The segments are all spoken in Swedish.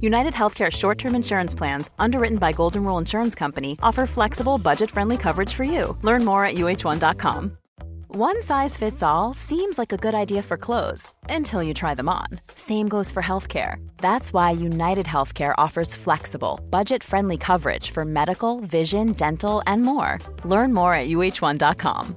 United Healthcare short term insurance plans, underwritten by Golden Rule Insurance Company, offer flexible, budget friendly coverage for you. Learn more at uh1.com. One size fits all seems like a good idea for clothes until you try them on. Same goes for healthcare. That's why United Healthcare offers flexible, budget friendly coverage for medical, vision, dental, and more. Learn more at uh1.com.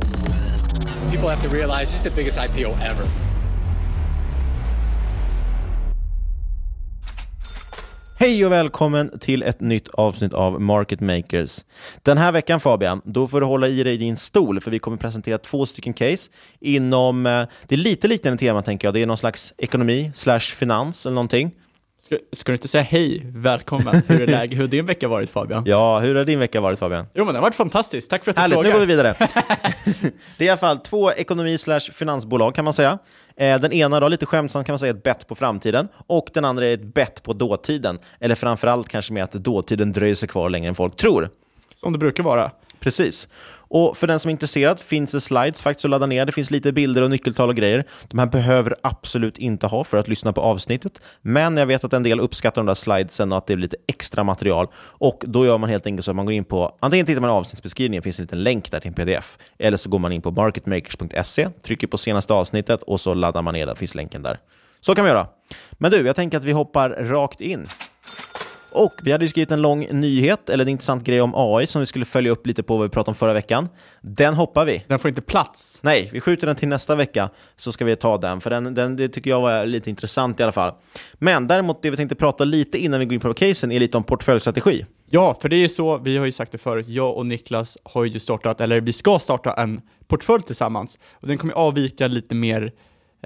People have to realize this is the biggest IPO ever. Hej och välkommen till ett nytt avsnitt av Market Makers. Den här veckan Fabian, då får du hålla i dig i din stol för vi kommer presentera två stycken case inom, eh, det är lite liknande tema tänker jag, det är någon slags ekonomi slash finans eller någonting. Ska, ska, du inte säga hej, välkommen, hur är läget, hur har din vecka varit Fabian? Ja, hur har din vecka varit Fabian? Jo men den har varit fantastisk, tack för att du Härligt, frågar. nu går vi vidare. det är i alla fall två ekonomi slash finansbolag kan man säga. Eh, den ena då, lite skämtsamt kan man säga, ett bett på framtiden och den andra är ett bett på dåtiden. Eller framförallt kanske med att dåtiden dröjer sig kvar längre än folk tror. Som det brukar vara. Precis. Och för den som är intresserad finns det slides faktiskt att ladda ner. Det finns lite bilder och nyckeltal och grejer. De här behöver absolut inte ha för att lyssna på avsnittet. Men jag vet att en del uppskattar de där slidesen och att det blir lite extra material. Och då gör man helt enkelt så att man går in på, antingen tittar man i avsnittsbeskrivningen, finns en liten länk där till en pdf. Eller så går man in på marketmakers.se, trycker på senaste avsnittet och så laddar man ner den, finns länken där. Så kan vi göra. Men du, jag tänker att vi hoppar rakt in. Och vi hade ju skrivit en lång nyhet, eller en intressant grej om AI som vi skulle följa upp lite på vad vi pratade om förra veckan. Den hoppar vi. Den får inte plats. Nej, vi skjuter den till nästa vecka så ska vi ta den, för den, den, det tycker jag var lite intressant i alla fall. Men däremot, det vi tänkte prata lite innan vi går in på casen är lite om portföljstrategi. Ja, för det är ju så, vi har ju sagt det förut, jag och Niklas har ju startat, eller vi ska starta en portfölj tillsammans. Och den kommer avvika lite mer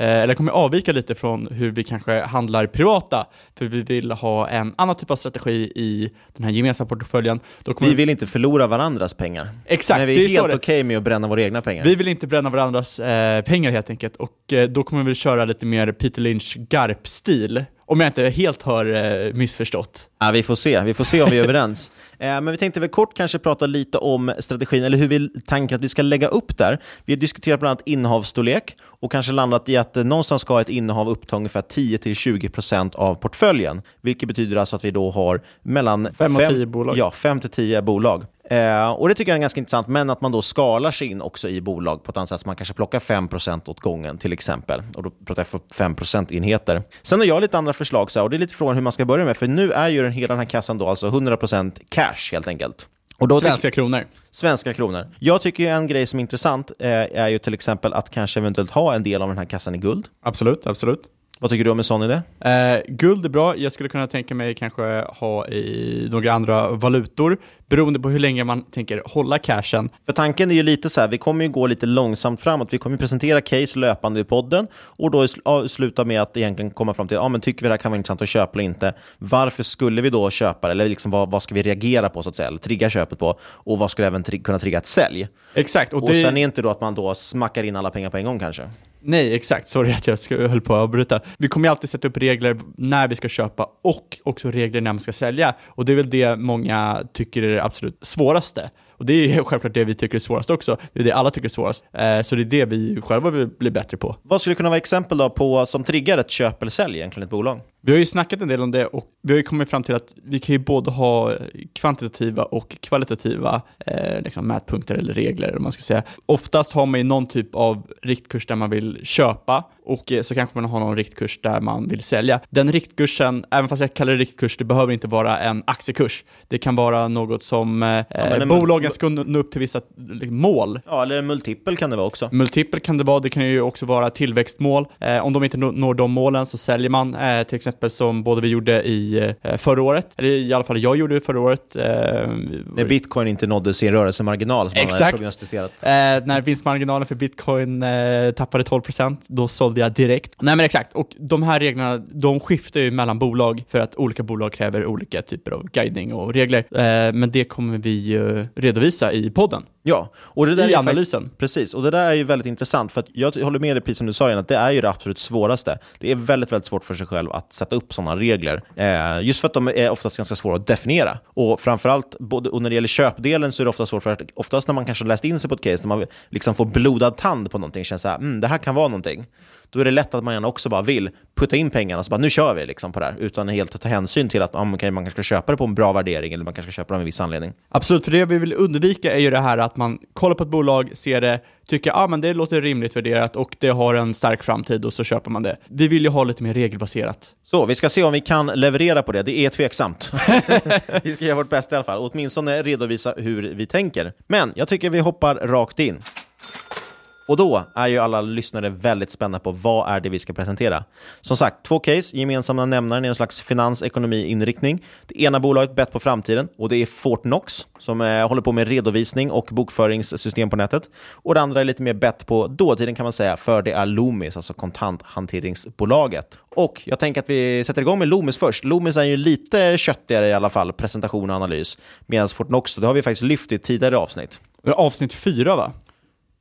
eller kommer avvika lite från hur vi kanske handlar privata, för vi vill ha en annan typ av strategi i den här gemensamma portföljen. vi vill inte förlora varandras pengar. Exakt. Men vi är, är helt okej okay med att bränna våra egna pengar. Vi vill inte bränna varandras eh, pengar helt enkelt, och eh, då kommer vi köra lite mer Peter Lynch GARP-stil, om jag inte helt har eh, missförstått. Ja, vi får se. Vi får se om vi är överens. Eh, men vi tänkte väl kort kanske prata lite om strategin, eller hur vi tänker att vi ska lägga upp där. Vi har diskuterat bland annat innehavsstorlek och kanske landat i att eh, någonstans ska ett innehav uppta ungefär 10-20% av portföljen. Vilket betyder alltså att vi då har mellan 5 och 10 bolag. Ja, 5-10 bolag. Eh, och Det tycker jag är ganska intressant, men att man då skalar sig in också i bolag på ett annat sätt. Så man kanske plockar 5% åt gången till exempel. Och Då pratar jag för 5%-enheter. Sen har jag lite andra förslag, så här, och det är lite frågan hur man ska börja med. För nu är ju den, hela den här kassan då alltså 100% cash helt enkelt. Och då svenska kronor. Svenska kronor. Jag tycker en grej som är intressant eh, är ju till exempel att kanske eventuellt ha en del av den här kassan i guld. Absolut, absolut. Vad tycker du om en sån idé? Eh, guld är bra, jag skulle kunna tänka mig kanske ha i några andra valutor, beroende på hur länge man tänker hålla cashen. För tanken är ju lite så här, vi kommer ju gå lite långsamt framåt. Vi kommer presentera case löpande i podden och då sluta med att egentligen komma fram till, ja men tycker vi det här kan vara intressant att köpa eller inte? Varför skulle vi då köpa det? Eller liksom vad, vad ska vi reagera på så att säga? Eller trigga köpet på? Och vad skulle även tri kunna trigga ett sälj? Exakt. Och, och det... sen är inte då att man då smackar in alla pengar på en gång kanske? Nej, exakt. Sorry att jag ska, höll på att avbryta. Vi kommer ju alltid sätta upp regler när vi ska köpa och också regler när man ska sälja. Och det är väl det många tycker är det absolut svåraste. Och det är självklart det vi tycker är svårast också. Det är det alla tycker är svårast. Eh, så det är det vi själva vill bli bättre på. Vad skulle kunna vara exempel då på som triggar ett köp eller sälj egentligen ett bolag? Vi har ju snackat en del om det och vi har ju kommit fram till att vi kan ju både ha kvantitativa och kvalitativa eh, liksom mätpunkter eller regler, om man ska säga. Oftast har man ju någon typ av riktkurs där man vill köpa och eh, så kanske man har någon riktkurs där man vill sälja. Den riktkursen, även fast jag kallar det riktkurs, det behöver inte vara en aktiekurs. Det kan vara något som eh, ja, bolagen ska nå upp till vissa liksom, mål. Ja, eller en multipel kan det vara också. Multipel kan det vara, det kan ju också vara tillväxtmål. Eh, om de inte når de målen så säljer man, eh, till exempel exempel som både vi gjorde i eh, förra året, eller i alla fall jag gjorde förra året. Eh, när bitcoin inte nådde sin rörelsemarginal som Exakt. man hade prognostiserat. Eh, när vinstmarginalen för bitcoin eh, tappade 12%, då sålde jag direkt. Nej men exakt, och de här reglerna, de skiftar ju mellan bolag för att olika bolag kräver olika typer av guidning och regler. Eh, men det kommer vi redovisa i podden. Ja, och det där i är analysen. Precis, och det där är ju väldigt intressant, för jag håller med dig precis som du sa igen, att det är ju det absolut svåraste. Det är väldigt, väldigt svårt för sig själv att sätta upp sådana regler, eh, just för att de är oftast ganska svåra att definiera. Och framförallt, både, och när det gäller köpdelen så är det ofta svårt, för att oftast när man kanske läst in sig på ett case, när man liksom får blodad tand på någonting, känns så här, mm, det här kan vara någonting då är det lätt att man gärna också bara vill putta in pengarna, så bara nu kör vi liksom på det här, utan helt att ta hänsyn till att okay, man kanske ska köpa det på en bra värdering eller man kanske ska köpa det av en viss anledning. Absolut, för det vi vill undvika är ju det här att man kollar på ett bolag, ser det, tycker att ah, det låter rimligt värderat och det har en stark framtid och så köper man det. Vi vill ju ha lite mer regelbaserat. Så, vi ska se om vi kan leverera på det. Det är tveksamt. vi ska göra vårt bästa i alla fall, åtminstone redovisa hur vi tänker. Men jag tycker vi hoppar rakt in. Och då är ju alla lyssnare väldigt spända på vad är det vi ska presentera. Som sagt, två case, gemensamma nämnaren i en slags finans ekonomi inriktning. Det ena bolaget bett på framtiden och det är Fortnox som eh, håller på med redovisning och bokföringssystem på nätet. Och det andra är lite mer bett på dåtiden kan man säga, för det är Loomis, alltså kontanthanteringsbolaget. Och jag tänker att vi sätter igång med Loomis först. Loomis är ju lite köttigare i alla fall, presentation och analys. Medan Fortnox, det har vi faktiskt lyft i ett tidigare avsnitt. Avsnitt fyra va?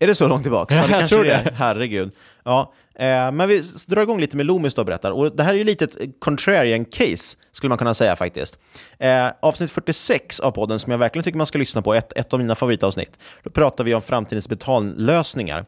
Är det så långt tillbaka? Ja, jag tror det. Är. Herregud. Ja, eh, men vi drar igång lite med Loomis då och berättar. Och det här är ju lite ett contrarian case, skulle man kunna säga faktiskt. Eh, avsnitt 46 av podden, som jag verkligen tycker man ska lyssna på, ett, ett av mina favoritavsnitt. Då pratar vi om framtidens betallösningar.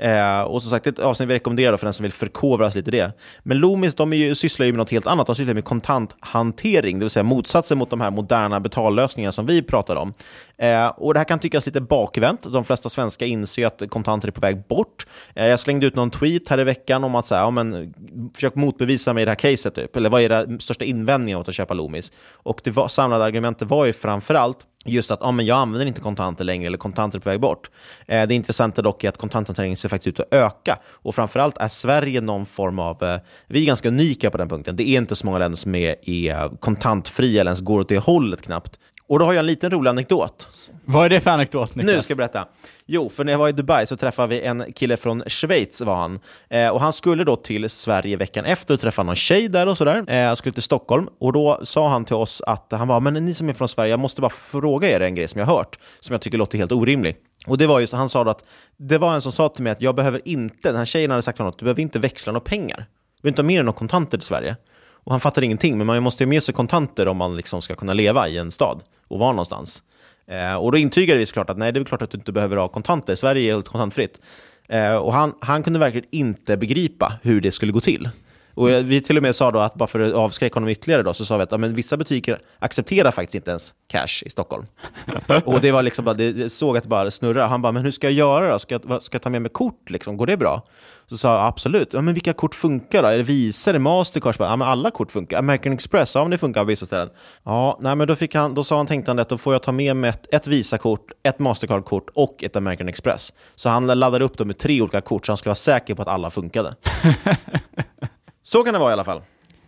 Eh, och som sagt, ett avsnitt vi rekommenderar för den som vill förkovra sig lite i det. Men Loomis de är ju, sysslar ju med något helt annat. De sysslar med kontanthantering, det vill säga motsatsen mot de här moderna betallösningarna som vi pratar om. Eh, och Det här kan tyckas lite bakvänt. De flesta svenskar inser att kontanter är på väg bort. Eh, jag slängde ut någon tweet här i veckan om att så här, ja, men, försök motbevisa mig i det här caset, typ. eller vad är era största invändningar mot att köpa Loomis? Och det var, samlade argumentet var ju framför allt just att ja, men jag använder inte kontanter längre eller kontanter är på väg bort. Eh, det intressanta dock är att kontanthanteringen ser faktiskt ut att öka och framförallt är Sverige någon form av, eh, vi är ganska unika på den punkten. Det är inte så många länder som är, är kontantfria eller ens går åt det hållet knappt. Och då har jag en liten rolig anekdot. Vad är det för anekdot, Niklas? Nu ska jag berätta. Jo, för när jag var i Dubai så träffade vi en kille från Schweiz, var han. Eh, och han skulle då till Sverige veckan efter och träffa någon tjej där och sådär. Eh, han skulle till Stockholm och då sa han till oss att han var, men ni som är från Sverige, jag måste bara fråga er en grej som jag har hört, som jag tycker låter helt orimlig. Och det var just, han sa då att det var en som sa till mig att jag behöver inte, den här tjejen hade sagt till honom att du behöver inte växla några pengar. Du behöver inte ha med dig några kontanter till Sverige. Och han fattade ingenting, men man måste ha med sig kontanter om man liksom ska kunna leva i en stad och vara någonstans. Eh, och då intygade vi såklart att nej, det är klart att du inte behöver ha kontanter. Sverige är helt kontantfritt. Eh, och han, han kunde verkligen inte begripa hur det skulle gå till. Och vi till och med sa då att bara för att avskräcka honom ytterligare då, så sa vi att ja, men vissa butiker accepterar faktiskt inte ens cash i Stockholm. och det var liksom bara, det, såg att det bara snurrade. Han bara, men hur ska jag göra då? Ska jag, ska jag ta med mig kort liksom? Går det bra? Så sa jag absolut, ja, men vilka kort funkar då? Är det Visa, är det Mastercard? Ja, men alla kort funkar. American Express, ja men det funkar på vissa ställen. Ja, nej, men då, fick han, då sa han, tänkte han att då får jag ta med mig ett, ett Visa-kort, ett Mastercard-kort och ett American Express. Så han laddade upp dem med tre olika kort så han skulle vara säker på att alla funkade. Så kan det vara i alla fall.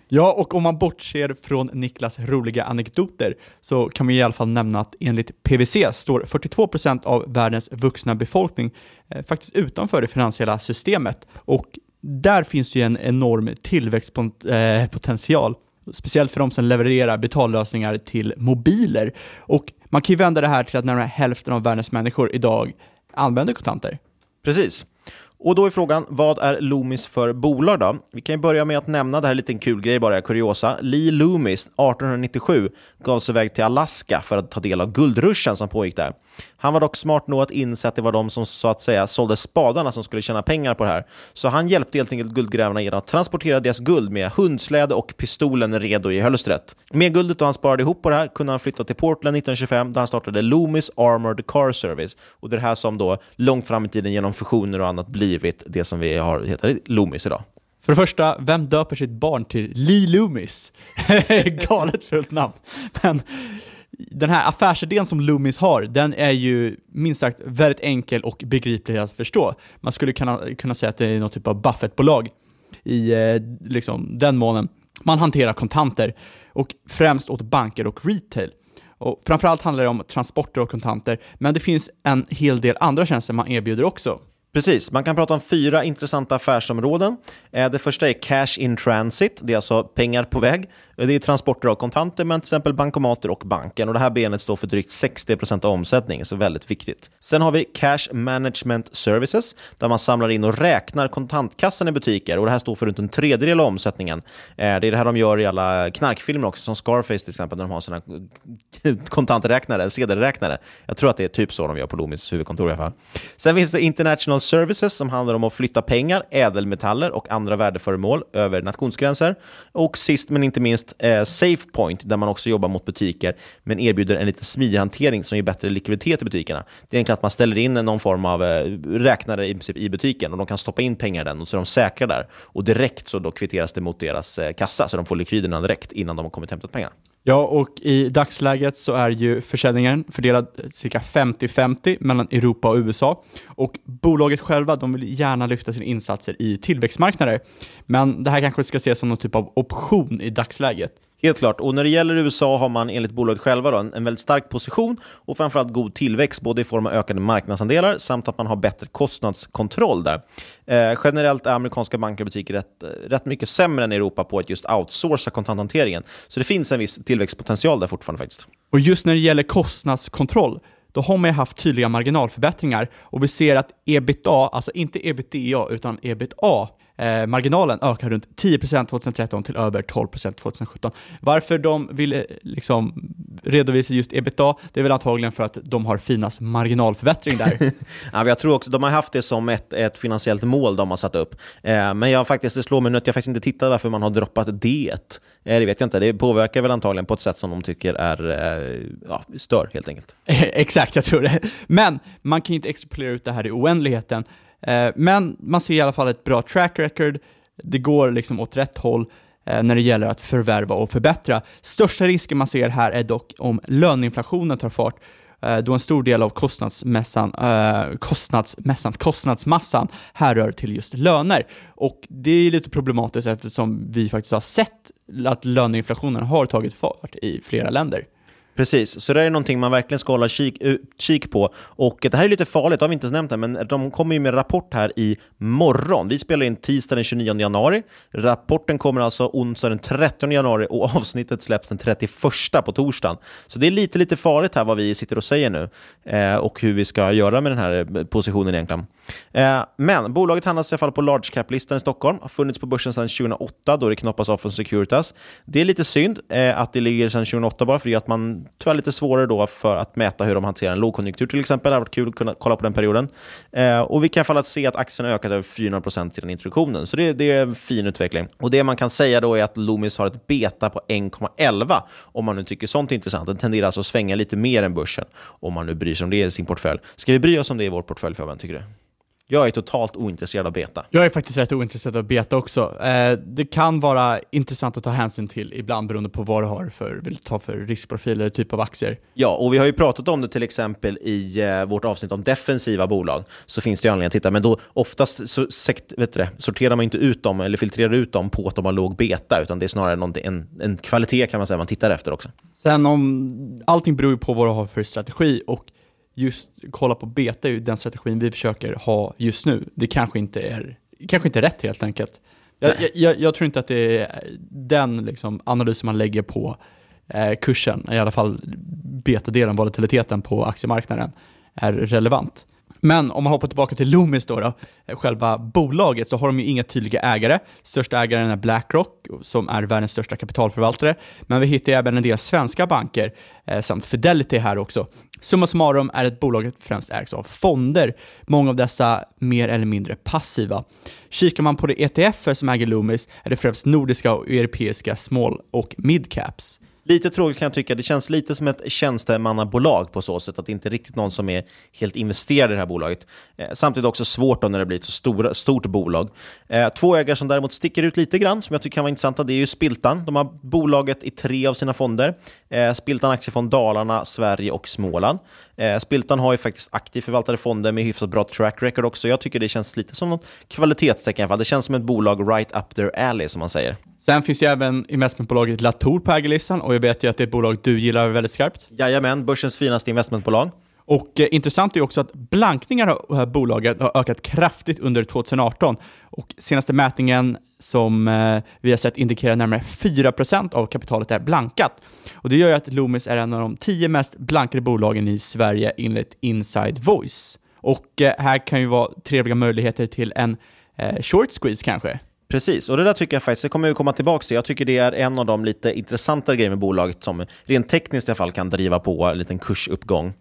Ja, och om man bortser från Niklas roliga anekdoter så kan vi i alla fall nämna att enligt PWC står 42% av världens vuxna befolkning eh, faktiskt utanför det finansiella systemet. Och där finns ju en enorm tillväxtpotential. Speciellt för de som levererar betallösningar till mobiler. Och man kan ju vända det här till att närmare hälften av världens människor idag använder kontanter. Precis. Och då är frågan, vad är Loomis för bolag då? Vi kan ju börja med att nämna, det här är en liten kul grej bara, kuriosa. Lee Loomis, 1897, gav sig iväg till Alaska för att ta del av guldruschen som pågick där. Han var dock smart nog att inse att det var de som så att säga sålde spadarna som skulle tjäna pengar på det här. Så han hjälpte helt enkelt guldgrävarna genom att transportera deras guld med hundsläde och pistolen redo i hölstret. Med guldet och han sparade ihop på det här kunde han flytta till Portland 1925 där han startade Loomis Armored Car Service. Och det är det här som då långt fram i tiden genom fusioner och annat blivit det som vi har heter Loomis idag. För det första, vem döper sitt barn till Lee Loomis? Galet fult namn. Men den här affärsidén som Loomis har, den är ju minst sagt väldigt enkel och begriplig att förstå. Man skulle kunna, kunna säga att det är något typ av Buffett-bolag i eh, liksom, den månen. Man hanterar kontanter, och främst åt banker och retail. Och framförallt handlar det om transporter och kontanter, men det finns en hel del andra tjänster man erbjuder också. Precis, man kan prata om fyra intressanta affärsområden. Eh, det första är cash in transit, det är alltså pengar på väg. Eh, det är transporter av kontanter, men till exempel bankomater och banken. Och Det här benet står för drygt 60% av omsättningen, så väldigt viktigt. Sen har vi cash management services, där man samlar in och räknar kontantkassan i butiker. Och Det här står för runt en tredjedel av omsättningen. Eh, det är det här de gör i alla knarkfilmer också, som Scarface till exempel, när de har sina kontanträknare, sedelräknare. Jag tror att det är typ så de gör på Loomis huvudkontor i alla fall. Sen finns det international services som handlar om att flytta pengar, ädelmetaller och andra värdeföremål över nationsgränser. Och sist men inte minst eh, SafePoint, där man också jobbar mot butiker men erbjuder en lite smidig hantering som ger bättre likviditet i butikerna. Det är egentligen att man ställer in någon form av eh, räknare i, i butiken och de kan stoppa in pengar i den och så är de säkra där. Och direkt så då kvitteras det mot deras eh, kassa så de får likviderna direkt innan de har kommit och hämtat pengarna. Ja, och i dagsläget så är ju försäljningen fördelad cirka 50-50 mellan Europa och USA. Och bolaget själva, de vill gärna lyfta sina insatser i tillväxtmarknader. Men det här kanske ska ses som någon typ av option i dagsläget. Helt klart. Och när det gäller USA har man enligt bolaget själva då, en, en väldigt stark position och framförallt god tillväxt, både i form av ökade marknadsandelar samt att man har bättre kostnadskontroll där. Eh, generellt är amerikanska banker och butiker rätt, rätt mycket sämre än Europa på att just outsourca kontanthanteringen. Så det finns en viss tillväxtpotential där fortfarande faktiskt. Och just när det gäller kostnadskontroll, då har man ju haft tydliga marginalförbättringar och vi ser att ebitda, alltså inte ebitda utan ebitda, eh, marginalen ökar runt 10% 2013 till över 12% 2017. Varför de vill eh, liksom redovisa just ebitda, det är väl antagligen för att de har finast marginalförbättring där. ja, jag tror också de har haft det som ett, ett finansiellt mål de har satt upp. Eh, men jag faktiskt, det slår mig nu att jag faktiskt inte tittat varför man har droppat det. Eh, det vet jag inte. Det påverkar väl antagligen på ett sätt som de tycker är eh, ja, stör helt enkelt. Exakt, jag tror det. Men man kan ju inte extrapolera ut det här i oändligheten. Eh, men man ser i alla fall ett bra track record, det går liksom åt rätt håll eh, när det gäller att förvärva och förbättra. Största risken man ser här är dock om löneinflationen tar fart, eh, då en stor del av kostnadsmässan, kostnadsmässan, kostnadsmassan härrör till just löner. Och det är lite problematiskt eftersom vi faktiskt har sett att löneinflationen har tagit fart i flera länder. Precis, så det är någonting man verkligen ska hålla kik, eh, kik på. Och det här är lite farligt, det har vi inte ens nämnt än, men de kommer ju med rapport här i morgon. Vi spelar in tisdag den 29 januari. Rapporten kommer alltså onsdag den 30 januari och avsnittet släpps den 31 på torsdagen. Så det är lite, lite farligt här vad vi sitter och säger nu eh, och hur vi ska göra med den här eh, positionen egentligen. Eh, men bolaget handlas i alla fall på large cap-listan i Stockholm, har funnits på börsen sedan 2008 då det knoppas av från Securitas. Det är lite synd eh, att det ligger sedan 2008 bara för det att man tyvärr lite svårare då för att mäta hur de hanterar en lågkonjunktur till exempel. Det hade varit kul att kunna kolla på den perioden. Eh, och vi kan i alla fall se att aktien har ökat över 400% sedan introduktionen, så det, det, är en fin utveckling. Och Det man kan säga då är att Loomis har ett beta på 1,11 om man nu tycker sånt är intressant. Den tenderar alltså att svänga lite mer än börsen om man nu bryr sig om det i sin portfölj. Ska vi bry oss om det i vår portfölj, Fabian, tycker du? Jag är totalt ointresserad av beta. Jag är faktiskt rätt ointresserad av beta också. Eh, det kan vara intressant att ta hänsyn till ibland beroende på vad du har för, vill ta för riskprofil eller typ av aktier. Ja, och vi har ju pratat om det till exempel i eh, vårt avsnitt om defensiva bolag. Så finns det ju anledning att titta, men då oftast så sekt, vet du, sorterar man inte ut dem eller filtrerar ut dem på att de har låg beta, utan det är snarare en, en kvalitet kan man säga man tittar efter också. Sen om, allting beror ju på vad du har för strategi och just kolla på beta är ju den strategin vi försöker ha just nu. Det kanske inte är, kanske inte är rätt helt enkelt. Jag, jag, jag, tror inte att det är den liksom, analysen man lägger på eh, kursen, i alla fall betadelen, volatiliteten på aktiemarknaden, är relevant. Men om man hoppar tillbaka till Loomis då, då, eh, själva bolaget, så har de ju inga tydliga ägare. Största ägaren är Blackrock, som är världens största kapitalförvaltare. Men vi hittar även en del svenska banker, eh, samt Fidelity här också. Summa summarum är ett bolaget främst ägs av fonder, många av dessa mer eller mindre passiva. Kikar man på de ETFer som äger Loomis är det främst nordiska och europeiska small och midcaps. Lite tråkigt kan jag tycka. Det känns lite som ett tjänstemannabolag på så sätt att det inte är riktigt någon som är helt investerad i det här bolaget. Eh, samtidigt också svårt då när det blir ett så stor, stort bolag. Eh, två ägare som däremot sticker ut lite grann, som jag tycker kan vara intressanta, det är ju Spiltan. De har bolaget i tre av sina fonder. Eh, Spiltan Aktiefond Dalarna, Sverige och Småland. Eh, Spiltan har ju faktiskt aktivt förvaltade fonder med hyfsat bra track record också. Jag tycker det känns lite som något kvalitetstecken i alla fall. Det känns som ett bolag right up their alley, som man säger. Sen finns ju även investmentbolaget Latour på ägarlistan och jag vet ju att det är ett bolag du gillar väldigt skarpt. Jajamän, börsens finaste investmentbolag. Och eh, intressant är också att blankningar av det här bolaget har ökat kraftigt under 2018 och senaste mätningen som eh, vi har sett indikerar närmare 4% av kapitalet är blankat. Och det gör ju att Loomis är en av de tio mest blankade bolagen i Sverige enligt Inside Voice. Och eh, här kan ju vara trevliga möjligheter till en eh, short squeeze kanske. Precis, och det där tycker jag faktiskt, det kommer vi komma tillbaka till. Jag tycker det är en av de lite intressantare grejerna med bolaget som rent tekniskt i alla fall kan driva på en liten kursuppgång.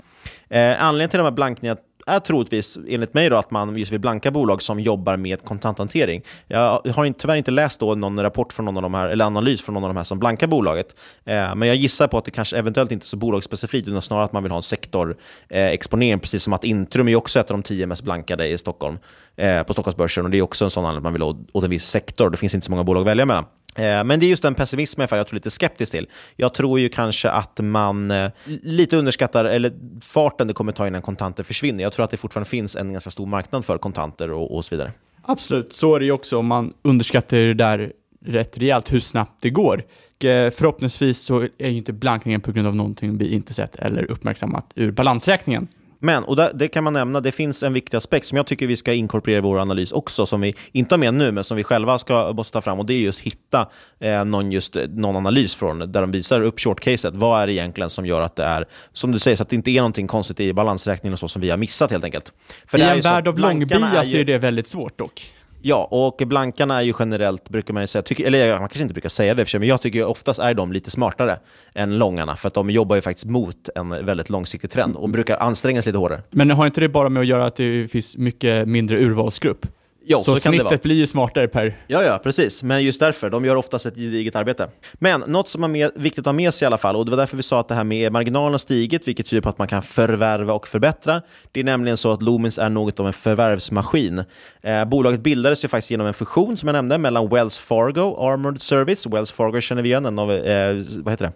Eh, anledningen till de här blankningarna är troligtvis, enligt mig, då, att man just vill blanka bolag som jobbar med kontanthantering. Jag har tyvärr inte läst då någon rapport från någon av de här, eller analys från någon av de här som blankar bolaget. Eh, men jag gissar på att det kanske eventuellt inte är så bolagsspecifikt, utan snarare att man vill ha en sektorexponering, eh, precis som att Intrum är också ett av de tio mest blankade i Stockholm, eh, på Stockholmsbörsen. Och det är också en sån anledning att man vill åt, åt en viss sektor. Det finns inte så många bolag att välja mellan. Eh, men det är just den pessimismen jag tror lite skeptisk till. Jag tror ju kanske att man eh, lite underskattar eller farten det kommer ta innan kontanter försvinner. Jag tror att det fortfarande finns en ganska stor marknad för kontanter och, och så vidare. Absolut, så är det ju också om man underskattar det där rätt rejält hur snabbt det går. Eh, förhoppningsvis så är ju inte blankningen på grund av någonting vi inte sett eller uppmärksammat ur balansräkningen. Men, och det, det, kan man nämna, det finns en viktig aspekt som jag tycker vi ska inkorporera i vår analys också, som vi inte har med nu, men som vi själva ska, måste ta fram. Och Det är just hitta eh, någon, just, någon analys från där de visar upp shortcaset. Vad är det egentligen som gör att det är, som du säger, så att det inte är någonting konstigt i balansräkningen och så som vi har missat helt enkelt. För I en värld av långbias är, ju... är det väldigt svårt dock. Ja, och blankarna är ju generellt, brukar man ju säga, tycker, eller man kanske inte brukar säga det för sig, men jag tycker ju oftast är de lite smartare än långarna, för att de jobbar ju faktiskt mot en väldigt långsiktig trend och brukar anstränga sig lite hårdare. Men har inte det bara med att göra att det finns mycket mindre urvalsgrupp? Jo, så, så snittet blir ju smartare per... Ja, ja, precis. Men just därför. De gör oftast ett gediget arbete. Men något som är med, viktigt att ha med sig i alla fall, och det var därför vi sa att det här med marginalen stigit, vilket tyder på att man kan förvärva och förbättra. Det är nämligen så att Lumens är något av en förvärvsmaskin. Eh, bolaget bildades ju faktiskt genom en fusion, som jag nämnde, mellan Wells Fargo Armored Service, Wells Fargo känner vi igen, en av, eh, vad heter det?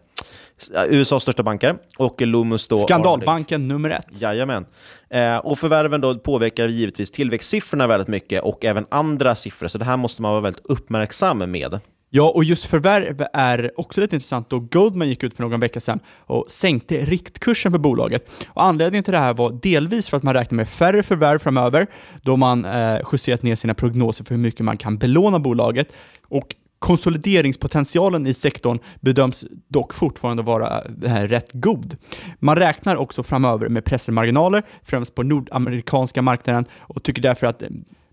USAs största banker och Loomis då... Skandalbanken nummer ett. Jajamän. Eh, och förvärven då påverkar givetvis tillväxtsiffrorna väldigt mycket och även andra siffror, så det här måste man vara väldigt uppmärksam med. Ja, och just förvärv är också lite intressant då Goldman gick ut för någon vecka sedan och sänkte riktkursen för bolaget. Och anledningen till det här var delvis för att man räknar med färre förvärv framöver, då man eh, justerat ner sina prognoser för hur mycket man kan belåna bolaget. Och Konsolideringspotentialen i sektorn bedöms dock fortfarande vara äh, rätt god. Man räknar också framöver med pressade marginaler, främst på nordamerikanska marknaden, och tycker därför att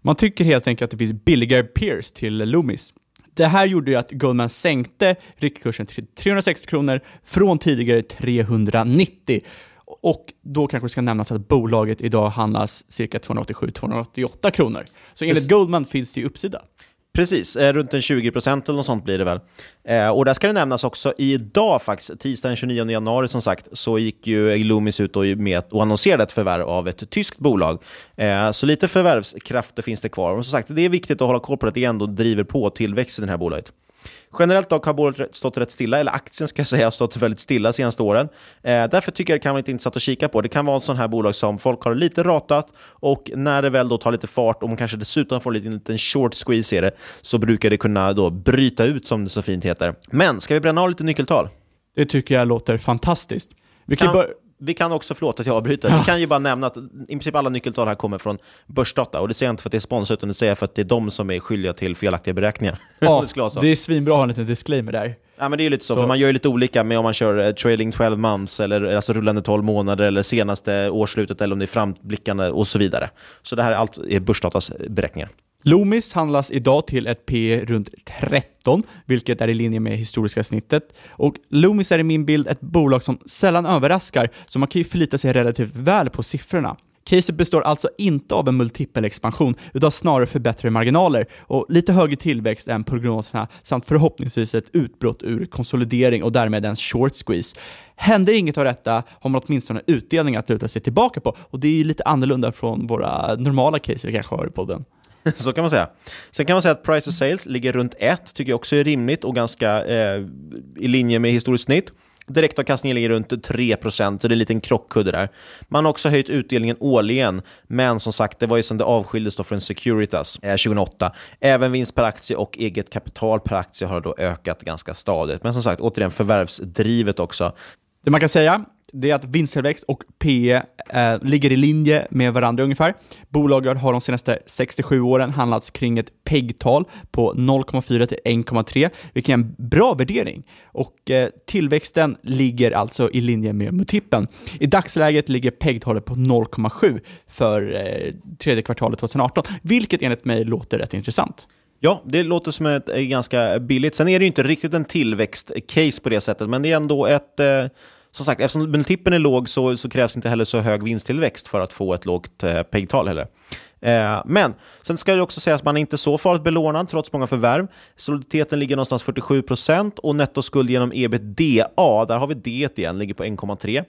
man tycker helt enkelt att det finns billigare peers till Loomis. Det här gjorde ju att Goldman sänkte riktkursen till 360 kronor från tidigare 390. Och då kanske det ska nämnas att bolaget idag handlas cirka 287-288 kronor. Så enligt Goldman finns det ju uppsida. Precis, eh, runt en 20 procent eller något sånt blir det väl. Eh, och där ska det nämnas också, idag faktiskt, tisdagen den 29 januari som sagt, så gick ju Loomis ut och, med, och annonserade ett förvärv av ett tyskt bolag. Eh, så lite förvärvskrafter finns det kvar. Och som sagt, det är viktigt att hålla koll på att det ändå driver på tillväxten i det här bolaget. Generellt dock har bolaget stått rätt stilla, eller aktien ska jag säga har stått väldigt stilla de senaste åren. Eh, därför tycker jag det kan vara lite intressant att kika på. Det kan vara ett sånt här bolag som folk har lite ratat och när det väl då tar lite fart och man kanske dessutom får en liten short squeeze i det så brukar det kunna då bryta ut som det så fint heter. Men ska vi bränna av lite nyckeltal? Det tycker jag låter fantastiskt. Vi kan, kan vi kan också, förlåt att jag avbryter, ja. vi kan ju bara nämna att i princip alla nyckeltal här kommer från Börsdata. Och det säger jag inte för att det är sponsrat, utan det säger jag för att det är de som är skyldiga till felaktiga beräkningar. Ja, det, det är svinbra att ha en liten disclaimer där. Ja, men det är lite så, så, för man gör ju lite olika med om man kör eh, trailing 12 months, eller alltså rullande 12 månader, eller senaste årsslutet, eller om det är framblickande och så vidare. Så det här är allt är Börsdatas beräkningar. Loomis handlas idag till ett P runt 13, vilket är i linje med historiska snittet. Och Loomis är i min bild ett bolag som sällan överraskar, så man kan ju förlita sig relativt väl på siffrorna. Caset består alltså inte av en multipelexpansion, utan snarare förbättrade marginaler och lite högre tillväxt än prognoserna samt förhoppningsvis ett utbrott ur konsolidering och därmed en short squeeze. Händer inget av detta har man åtminstone utdelning att luta sig tillbaka på och det är ju lite annorlunda från våra normala case vi kanske har i podden. Så kan man säga. Sen kan man säga att price of sales ligger runt 1, tycker jag också är rimligt och ganska eh, i linje med historiskt snitt. Direktavkastningen ligger runt 3% så det är en liten krockkudde där. Man har också höjt utdelningen årligen, men som sagt, det var ju sen det avskildes då från Securitas eh, 2008. Även vinst per aktie och eget kapital per aktie har då ökat ganska stadigt. Men som sagt, återigen förvärvsdrivet också. Det man kan säga det är att vinsttillväxt och PE eh, ligger i linje med varandra ungefär. Bolaget har de senaste 67 åren handlats kring ett PEG-tal på 0,4 till 1,3, vilket är en bra värdering. Och eh, tillväxten ligger alltså i linje med multipeln. I dagsläget ligger PEG-talet på 0,7 för eh, tredje kvartalet 2018, vilket enligt mig låter rätt intressant. Ja, det låter som ett eh, ganska billigt. Sen är det ju inte riktigt en tillväxtcase på det sättet, men det är ändå ett eh som sagt, eftersom multipeln är låg så, så, krävs inte heller så hög vinsttillväxt för att få ett lågt eh, PEG-tal heller. Eh, men sen ska det också sägas att man är inte så farligt belånad trots många förvärv. Soliditeten ligger någonstans 47% och nettoskuld genom ebitda, där har vi D igen, ligger på 1,3.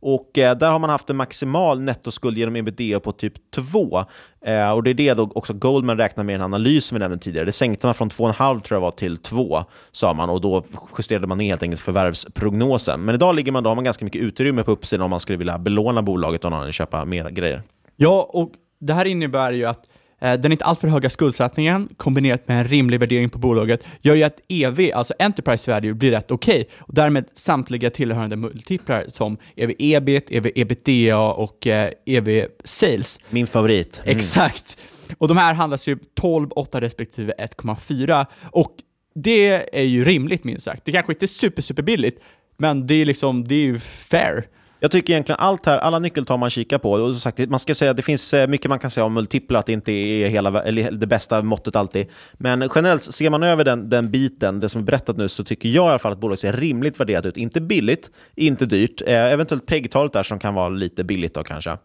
Och eh, där har man haft en maximal nettoskuld genom ebitda på typ 2. Eh, och det är det då också Goldman räknar med i den analys vi nämnde tidigare. Det sänkte man från 2,5 tror jag var till 2, sa man, och då justerade man ner helt enkelt förvärvsprognosen. Men idag ligger man, då har man ganska mycket utrymme på uppsidan om man skulle vilja belåna bolaget och någon köpa mer grejer. Ja, och det här innebär ju att Eh, den inte alltför höga skuldsättningen kombinerat med en rimlig värdering på bolaget gör ju att EV, alltså Enterprise Value, blir rätt okej okay, och därmed samtliga tillhörande multiplar som EV ebit, EV ebitda och eh, EV sales. Min favorit. Mm. Exakt. Och de här handlas ju 12, 8 respektive 1,4 och det är ju rimligt minst sagt. Det kanske inte är super, super billigt, men det är liksom, det är ju fair. Jag tycker egentligen allt här, alla nyckeltal man kikar på, och sagt, man ska säga att det finns eh, mycket man kan säga om multiplar, att det inte är hela, eller det bästa måttet alltid. Men generellt, ser man över den, den biten, det som är berättat nu, så tycker jag i alla fall att bolaget ser rimligt värderat ut. Inte billigt, inte dyrt. Eh, eventuellt PEG-talet där som kan vara lite billigt då kanske.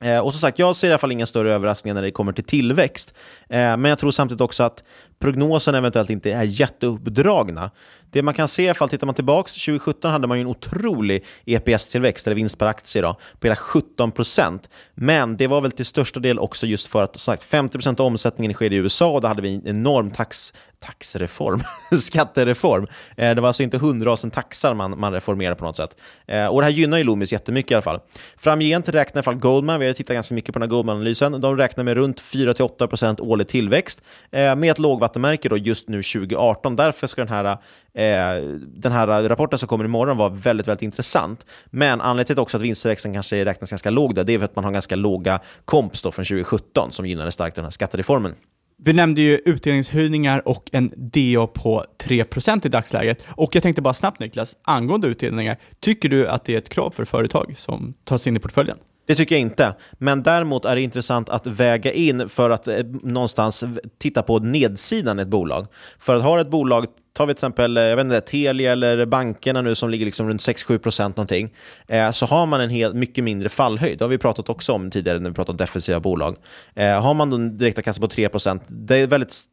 Eh, och som sagt, jag ser i alla fall inga större överraskningar när det kommer till tillväxt. Eh, men jag tror samtidigt också att prognosen eventuellt inte är jätteuppdragna. Det man kan se ifall tittar man tillbaka, 2017 hade man ju en otrolig EPS-tillväxt, eller vinst per aktie, då, på hela 17% Men det var väl till största del också just för att sagt, 50% av omsättningen sker i USA och där hade vi en enorm tax, taxreform, skattereform. Eh, det var alltså inte hundrasen taxar man, man reformerade på något sätt. Eh, och det här gynnar ju Loomis jättemycket i alla fall. Framgent räknar i alla fall Goldman, vi har tittat ganska mycket på den här Goldman-analysen, de räknar med runt 4-8% årlig tillväxt eh, med ett lågvattenmärke då just nu 2018. Därför ska den här Eh, den här rapporten som kommer imorgon var väldigt, väldigt intressant. Men anledningen till också att vinsttillväxten kanske räknas ganska låg där, det är för att man har ganska låga komps från 2017 som gynnade starkt den här skattereformen. Vi nämnde ju utdelningshöjningar och en DA på 3% i dagsläget. Och jag tänkte bara snabbt Niklas, angående utdelningar, tycker du att det är ett krav för företag som tas in i portföljen? Det tycker jag inte. Men däremot är det intressant att väga in för att eh, någonstans titta på nedsidan i ett bolag. För att ha ett bolag tar vi till exempel eh, jag vet inte, Telia eller bankerna nu som ligger liksom runt 6-7% någonting, eh, så har man en helt, mycket mindre fallhöjd. Det har vi pratat också om tidigare när vi pratat om defensiva bolag. Eh, har man då en direktavkastning på 3%, det är väldigt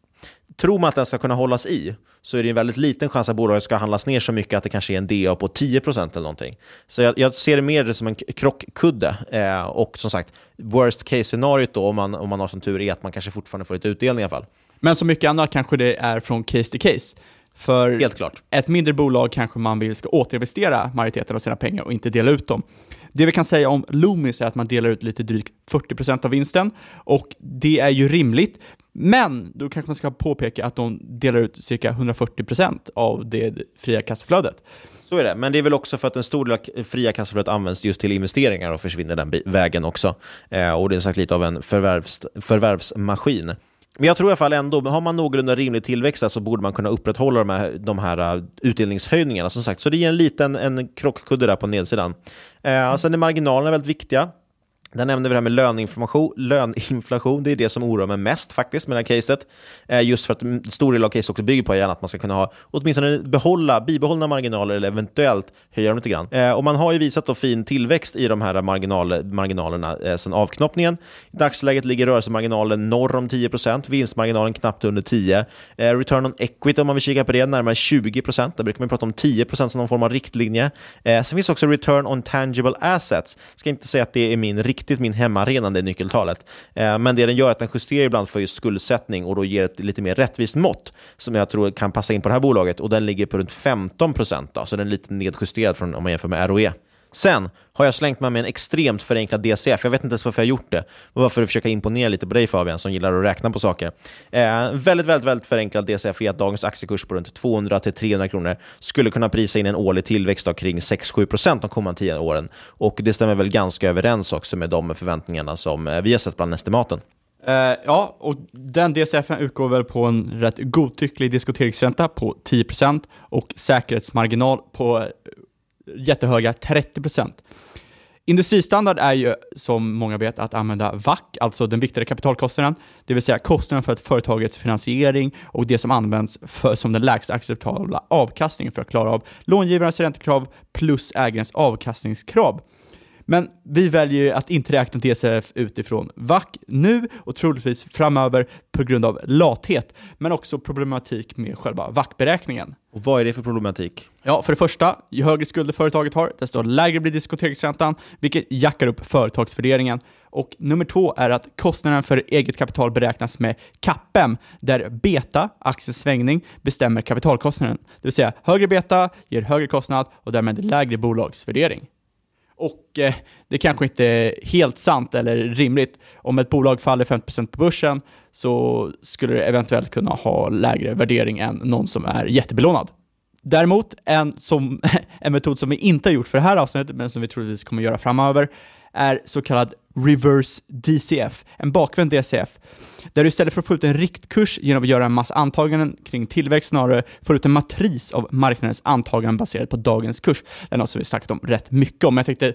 Tror man att den ska kunna hållas i så är det en väldigt liten chans att bolaget ska handlas ner så mycket att det kanske är en DA på 10% eller någonting. Så jag, jag ser det mer som en krockkudde. Eh, och som sagt, worst case-scenariot då, om man, om man har som tur är att man kanske fortfarande får lite utdelning i alla fall. Men som mycket annat kanske det är från case till case. För Helt klart. ett mindre bolag kanske man vill ska återinvestera majoriteten av sina pengar och inte dela ut dem. Det vi kan säga om Loomis är att man delar ut lite drygt 40% av vinsten och det är ju rimligt. Men då kanske man ska påpeka att de delar ut cirka 140% av det fria kassaflödet. Så är det, men det är väl också för att en stor del av fria kassaflödet används just till investeringar och försvinner den vägen också. Eh, och det är sagt lite av en förvärvs förvärvsmaskin. Men jag tror i alla fall ändå, har man någorlunda rimlig tillväxt så borde man kunna upprätthålla de här, de här eh, utdelningshöjningarna. Som sagt, så det ger en liten en krockkudde där på nedsidan. Eh, sen är marginalerna väldigt viktiga. Där nämnde vi det här med löneinflation. Löneinflation Det är det som oroar mig mest faktiskt med det här caset. Eh, just för att en stor del av caset också bygger på att man ska kunna ha åtminstone behålla, bibehållna marginaler eller eventuellt höja dem lite grann. Eh, och man har ju visat då fin tillväxt i de här marginal, marginalerna eh, sedan avknoppningen. I dagsläget ligger rörelsemarginalen norr om 10%, vinstmarginalen knappt under 10. Return on equity om man vill kika på det, närmare 20%. Där brukar man prata om 10% som någon form av riktlinje. Sen finns också return on tangible assets. Ska inte säga att det är min riktlinje riktigt min hemmaarena, det nyckeltalet. Eh, men det den gör är att den justerar ibland för just skuldsättning och då ger ett lite mer rättvist mått som jag tror kan passa in på det här bolaget och den ligger på runt 15 procent, så den är lite nedjusterad från, om man jämför med ROE. Sen har jag slängt med mig en extremt förenklad DCF. Jag vet inte ens varför jag gjort det. Det var för att försöka imponera lite på dig Fabian, som gillar att räkna på saker. Eh, väldigt, väldigt, väldigt förenklad DCF är att dagens aktiekurs på runt 200-300 kronor skulle kunna prisa in en årlig tillväxt av kring 6-7% de kommande 10 åren. Och det stämmer väl ganska överens också med de förväntningarna som eh, vi har sett bland estimaten. Uh, ja, och den DCF utgår väl på en rätt godtycklig diskonteringsränta på 10% och säkerhetsmarginal på eh, jättehöga 30%. Industristandard är ju, som många vet, att använda VAC, alltså den viktigare kapitalkostnaden, det vill säga kostnaden för ett företagets finansiering och det som används för, som den lägsta acceptabla avkastningen för att klara av långivarens räntekrav plus ägarens avkastningskrav. Men vi väljer att inte räkna DCF utifrån VAC nu och troligtvis framöver på grund av lathet, men också problematik med själva VAC-beräkningen. Och vad är det för problematik? Ja, för det första, ju högre skulder företaget har, desto lägre blir diskonteringsräntan, vilket jackar upp företagsvärderingen. Och nummer två är att kostnaden för eget kapital beräknas med CAPEM, där beta, aktiens svängning, bestämmer kapitalkostnaden. Det vill säga, högre beta ger högre kostnad och därmed lägre bolagsvärdering. Och eh, det kanske inte är helt sant eller rimligt. Om ett bolag faller 50% på börsen så skulle det eventuellt kunna ha lägre värdering än någon som är jättebelånad. Däremot, en, som, en metod som vi inte har gjort för det här avsnittet, men som vi troligtvis kommer göra framöver, är så kallad reverse DCF, en bakvänd DCF, där du istället för att få ut en riktkurs genom att göra en massa antaganden kring tillväxt snarare får ut en matris av marknadens antaganden baserat på dagens kurs. Det är något som vi snackat om rätt mycket om. Jag tänkte,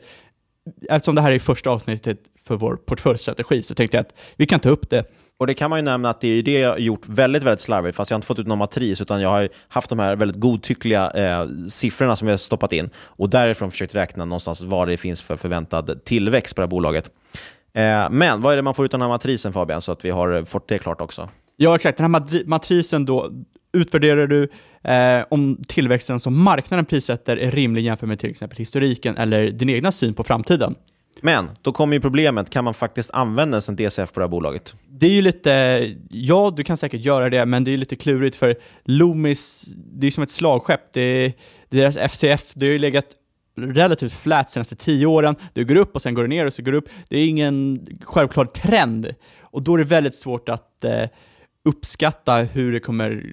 eftersom det här är första avsnittet för vår portföljstrategi så tänkte jag att vi kan ta upp det och det kan man ju nämna att det är det jag har gjort väldigt, väldigt slarvigt, fast jag har inte fått ut någon matris, utan jag har haft de här väldigt godtyckliga eh, siffrorna som vi har stoppat in och därifrån försökt räkna någonstans vad det finns för förväntad tillväxt på det här bolaget. Eh, men vad är det man får ut av den här matrisen Fabian, så att vi har fått det klart också? Ja, exakt. Den här matrisen då utvärderar du eh, om tillväxten som marknaden prissätter är rimlig jämfört med till exempel historiken eller din egna syn på framtiden. Men då kommer ju problemet, kan man faktiskt använda en DCF på det här bolaget? Det är ju lite, ja du kan säkert göra det, men det är lite klurigt för Loomis, det är som ett slagskepp. Det, deras FCF, det har ju legat relativt flat de senaste tio åren. Det går upp och sen går det ner och så går det upp. Det är ingen självklar trend. Och då är det väldigt svårt att eh, uppskatta hur det kommer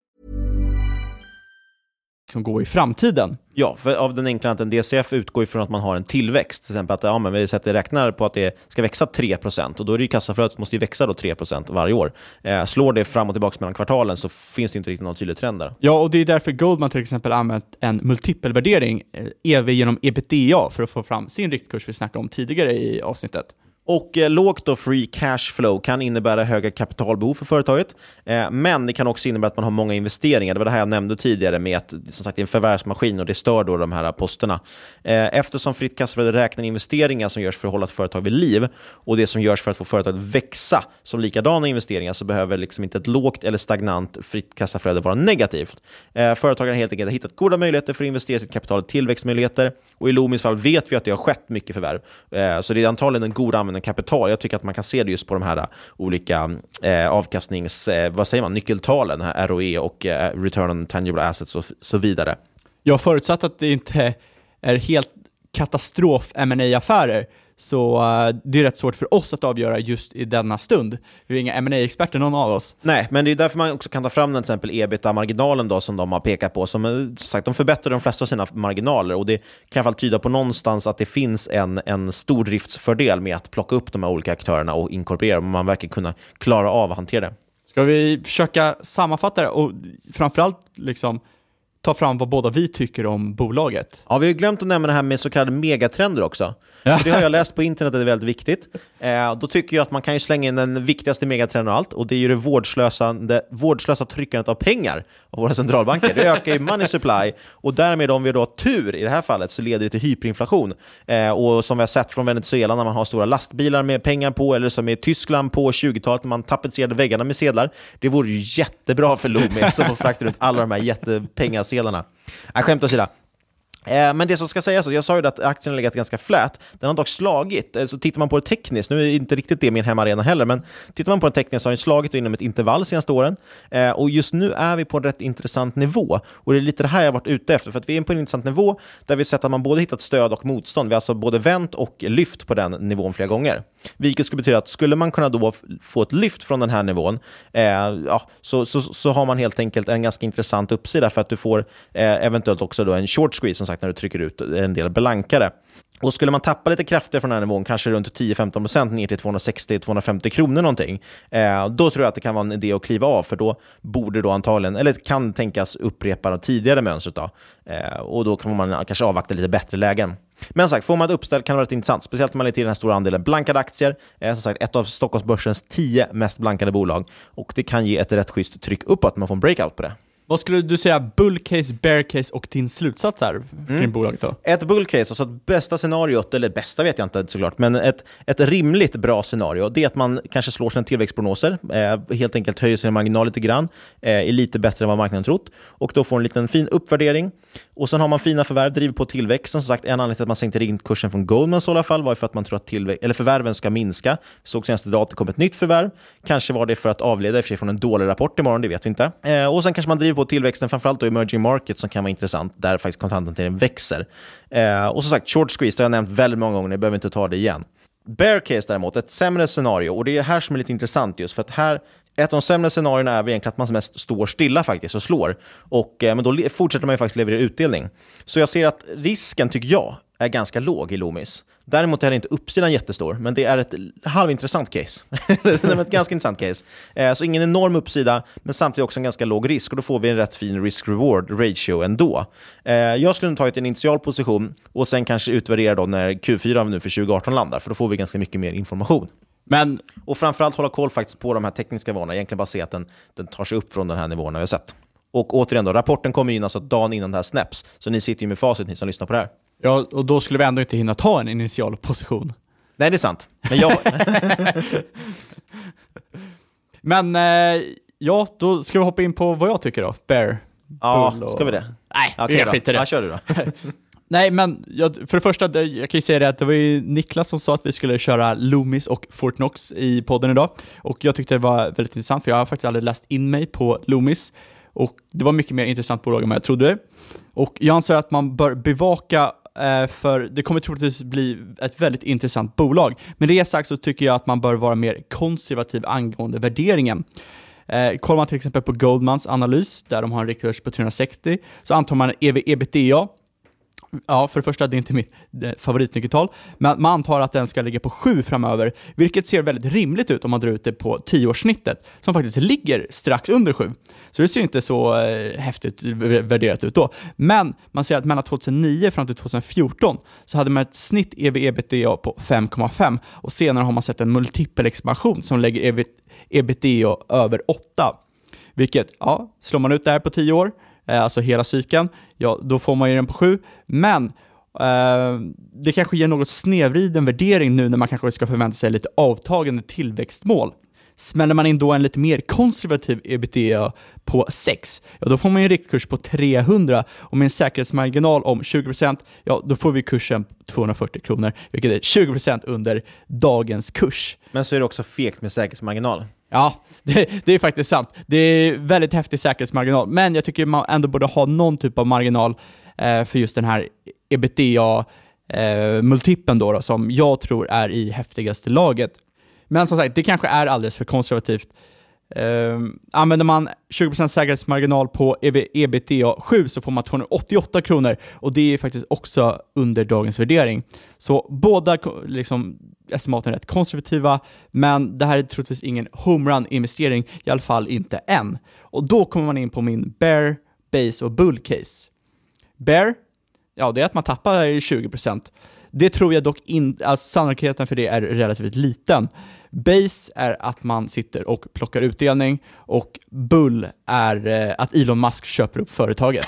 Som går i framtiden. Ja, för av den enkla att en DCF utgår ifrån att man har en tillväxt. Till exempel att ja, men vi sätter räknar på att det ska växa 3% och då är det ju kassaflödet måste ju växa då 3% varje år. Eh, slår det fram och tillbaka mellan kvartalen så finns det inte riktigt någon tydlig trend där. Ja, och det är därför Goldman till exempel använt en multipelvärdering, eh, EV genom ebitda, för att få fram sin riktkurs vi snackade om tidigare i avsnittet. Och eh, lågt då free cash flow kan innebära höga kapitalbehov för företaget, eh, men det kan också innebära att man har många investeringar. Det var det här jag nämnde tidigare med att som sagt, det är en förvärvsmaskin och det stör då de här posterna. Eh, eftersom fritt kassaflöde räknar investeringar som görs för att hålla ett företag vid liv och det som görs för att få företaget att växa som likadana investeringar så behöver liksom inte ett lågt eller stagnant fritt kassaflöde vara negativt. Eh, företagaren har helt enkelt hittat goda möjligheter för att investera sitt kapital i tillväxtmöjligheter och i Loomis fall vet vi att det har skett mycket förvärv. Eh, så det är antagligen en god användning med kapital. Jag tycker att man kan se det just på de här äh, olika eh, avkastnings... Eh, vad säger man? Nyckeltalen, här ROE och eh, Return on Tangible Assets och så vidare. Jag förutsatt att det inte är helt katastrof ma affärer så uh, det är rätt svårt för oss att avgöra just i denna stund. Vi är inga ma experter någon av oss. Nej, men det är därför man också kan ta fram den till exempel ebitda-marginalen då, som de har pekat på. Som, eh, som sagt, de förbättrar de flesta av sina marginaler och det kan i alla fall tyda på någonstans att det finns en, en stor driftsfördel med att plocka upp de här olika aktörerna och inkorporera dem. Man verkar kunna klara av att hantera det. Ska vi försöka sammanfatta det och framförallt liksom ta fram vad båda vi tycker om bolaget. Ja, vi har glömt att nämna det här med så kallade megatrender också. Ja. Det har jag läst på internet, det är väldigt viktigt. Eh, då tycker jag att man kan ju slänga in den viktigaste megatrenden av allt, och det är ju det vårdslösa, det vårdslösa tryckandet av pengar av våra centralbanker. Det ökar ju money supply, och därmed om vi då har tur i det här fallet så leder det till hyperinflation. Eh, och som vi har sett från Venezuela när man har stora lastbilar med pengar på, eller som i Tyskland på 20-talet när man tapetserade väggarna med sedlar. Det vore ju jättebra för Loomis som får frakta runt alla de här jättepengar sedlarna. Äh, skämt åsido. Eh, men det som ska sägas, jag sa ju att aktien har legat ganska flät. Den har dock slagit. Eh, så tittar man på det tekniskt, nu är inte riktigt det min hemmaarena heller, men tittar man på det tekniskt så har den slagit inom ett intervall de senaste åren. Eh, och just nu är vi på en rätt intressant nivå. Och det är lite det här jag har varit ute efter, för att vi är på en intressant nivå där vi sett att man både hittat stöd och motstånd. Vi har alltså både vänt och lyft på den nivån flera gånger. Vilket skulle betyda att skulle man kunna då få ett lyft från den här nivån, eh, ja, så, så, så har man helt enkelt en ganska intressant uppsida för att du får eh, eventuellt också då en short squeeze, som sagt, när du trycker ut en del blankare. Och skulle man tappa lite krafter från den här nivån, kanske runt 10-15% ner till 260-250 kronor någonting, eh, då tror jag att det kan vara en idé att kliva av, för då borde då antagligen, eller kan tänkas upprepa det tidigare mönstret. Då. Eh, och då kan man kanske avvakta lite bättre lägen. Men som sagt, får man ett uppställ kan det vara rätt intressant, speciellt om man lägger till den här stora andelen blankade aktier. Eh, som sagt, ett av Stockholmsbörsens tio mest blankade bolag. Och det kan ge ett rätt schysst tryck uppåt, man får en breakout på det. Vad skulle du säga bull case, bear case och din slutsats är kring Mm. bolaget då? Ett bull case, alltså ett bästa scenariot, eller bästa vet jag inte såklart, men ett, ett rimligt bra scenario, det är att man kanske slår sina tillväxtprognoser, eh, helt enkelt höjer sin marginal lite grann, eh, är lite bättre än vad marknaden trott, och då får en liten fin uppvärdering. Och sen har man fina förvärv, driver på tillväxten. Som sagt, en anledning till att man sänkte riktkursen från Goldman i alla fall var för att man tror att tillvä- eller förvärven ska minska. Vi såg senast idag att det kom ett nytt förvärv. Kanske var det för att avleda i från en dålig rapport imorgon, det vet vi inte. Eh, och sen kanske man driver på på tillväxten, framförallt då emerging markets som kan vara intressant, där faktiskt kontanthanteringen växer. Eh, och som sagt, short squeeze, det har jag nämnt väldigt många gånger, jag behöver inte ta det igen. Bear case däremot, ett sämre scenario. Och det är här som är lite intressant just, för att här ett av de sämre scenarierna är väl egentligen att man mest står stilla faktiskt och slår. Och, eh, men då fortsätter man ju faktiskt leverera utdelning. Så jag ser att risken, tycker jag, är ganska låg i Loomis. Däremot är inte uppsidan jättestor, men det är ett halvintressant case. det är ett ganska intressant case. Eh, så ingen enorm uppsida, men samtidigt också en ganska låg risk. Och då får vi en rätt fin risk-reward ratio ändå. Eh, jag skulle nog tagit en initial position och sen kanske utvärdera då när Q4 nu för 2018 landar, för då får vi ganska mycket mer information. Men... Och framförallt hålla koll faktiskt på de här tekniska varorna, egentligen bara se att den, den tar sig upp från den här nivån vi har sett. Och återigen då, rapporten kommer in alltså dagen innan det här snaps, så ni sitter ju med facit ni som lyssnar på det här. Ja, och då skulle vi ändå inte hinna ta en initial position. Nej, det är sant. Men jag... Men eh, ja, då ska vi hoppa in på vad jag tycker då. Bear. Ja, och... ska vi det? Nej, Okej då. skiter i det. Ja, kör du då. Nej, men jag, för det första, jag kan ju säga det att det var ju Niklas som sa att vi skulle köra Loomis och Fortnox i podden idag. Och jag tyckte det var väldigt intressant, för jag har faktiskt aldrig läst in mig på Loomis. Och det var mycket mer intressant bolag än vad jag trodde. Och jag anser att man bör bevaka Eh, för det kommer troligtvis bli ett väldigt intressant bolag. Med det sagt så tycker jag att man bör vara mer konservativ angående värderingen. Eh, kollar man till exempel på Goldmans analys, där de har en riktkurs på 360, så antar man EV ebitda Ja, för det första, det är inte mitt eh, favoritnyckeltal, men man antar att den ska ligga på 7 framöver, vilket ser väldigt rimligt ut om man drar ut det på 10-årssnittet, som faktiskt ligger strax under 7. Så det ser inte så eh, häftigt värderat ut då. Men man ser att mellan 2009 fram till 2014 så hade man ett snitt ev ebitda på 5,5 och senare har man sett en multipelexpansion som lägger EV ebitda över 8. Vilket, ja, slår man ut det här på 10 år, Eh, alltså hela cykeln, ja, då får man ju den på 7. Men eh, det kanske ger något snedvriden värdering nu när man kanske ska förvänta sig lite avtagande tillväxtmål. Smäller man in då en lite mer konservativ ebitda på 6, ja då får man en riktkurs på 300 och med en säkerhetsmarginal om 20%, ja då får vi kursen på 240 kronor, vilket är 20% under dagens kurs. Men så är det också fegt med säkerhetsmarginal. Ja, det, det är faktiskt sant. Det är väldigt häftig säkerhetsmarginal, men jag tycker man ändå borde ha någon typ av marginal eh, för just den här ebitda eh, multipeln då, då, som jag tror är i häftigaste laget. Men som sagt, det kanske är alldeles för konservativt. Eh, använder man 20% säkerhetsmarginal på ebitda 7 så får man 288 kronor och det är faktiskt också under dagens värdering. Så båda liksom, estimaten är rätt konservativa, men det här är troligtvis ingen homerun-investering, i alla fall inte än. Och då kommer man in på min bear, base och bull case. Bear, ja det är att man tappar 20%. Det tror jag dock inte, alltså sannolikheten för det är relativt liten. Base är att man sitter och plockar utdelning och bull är eh, att Elon Musk köper upp företaget.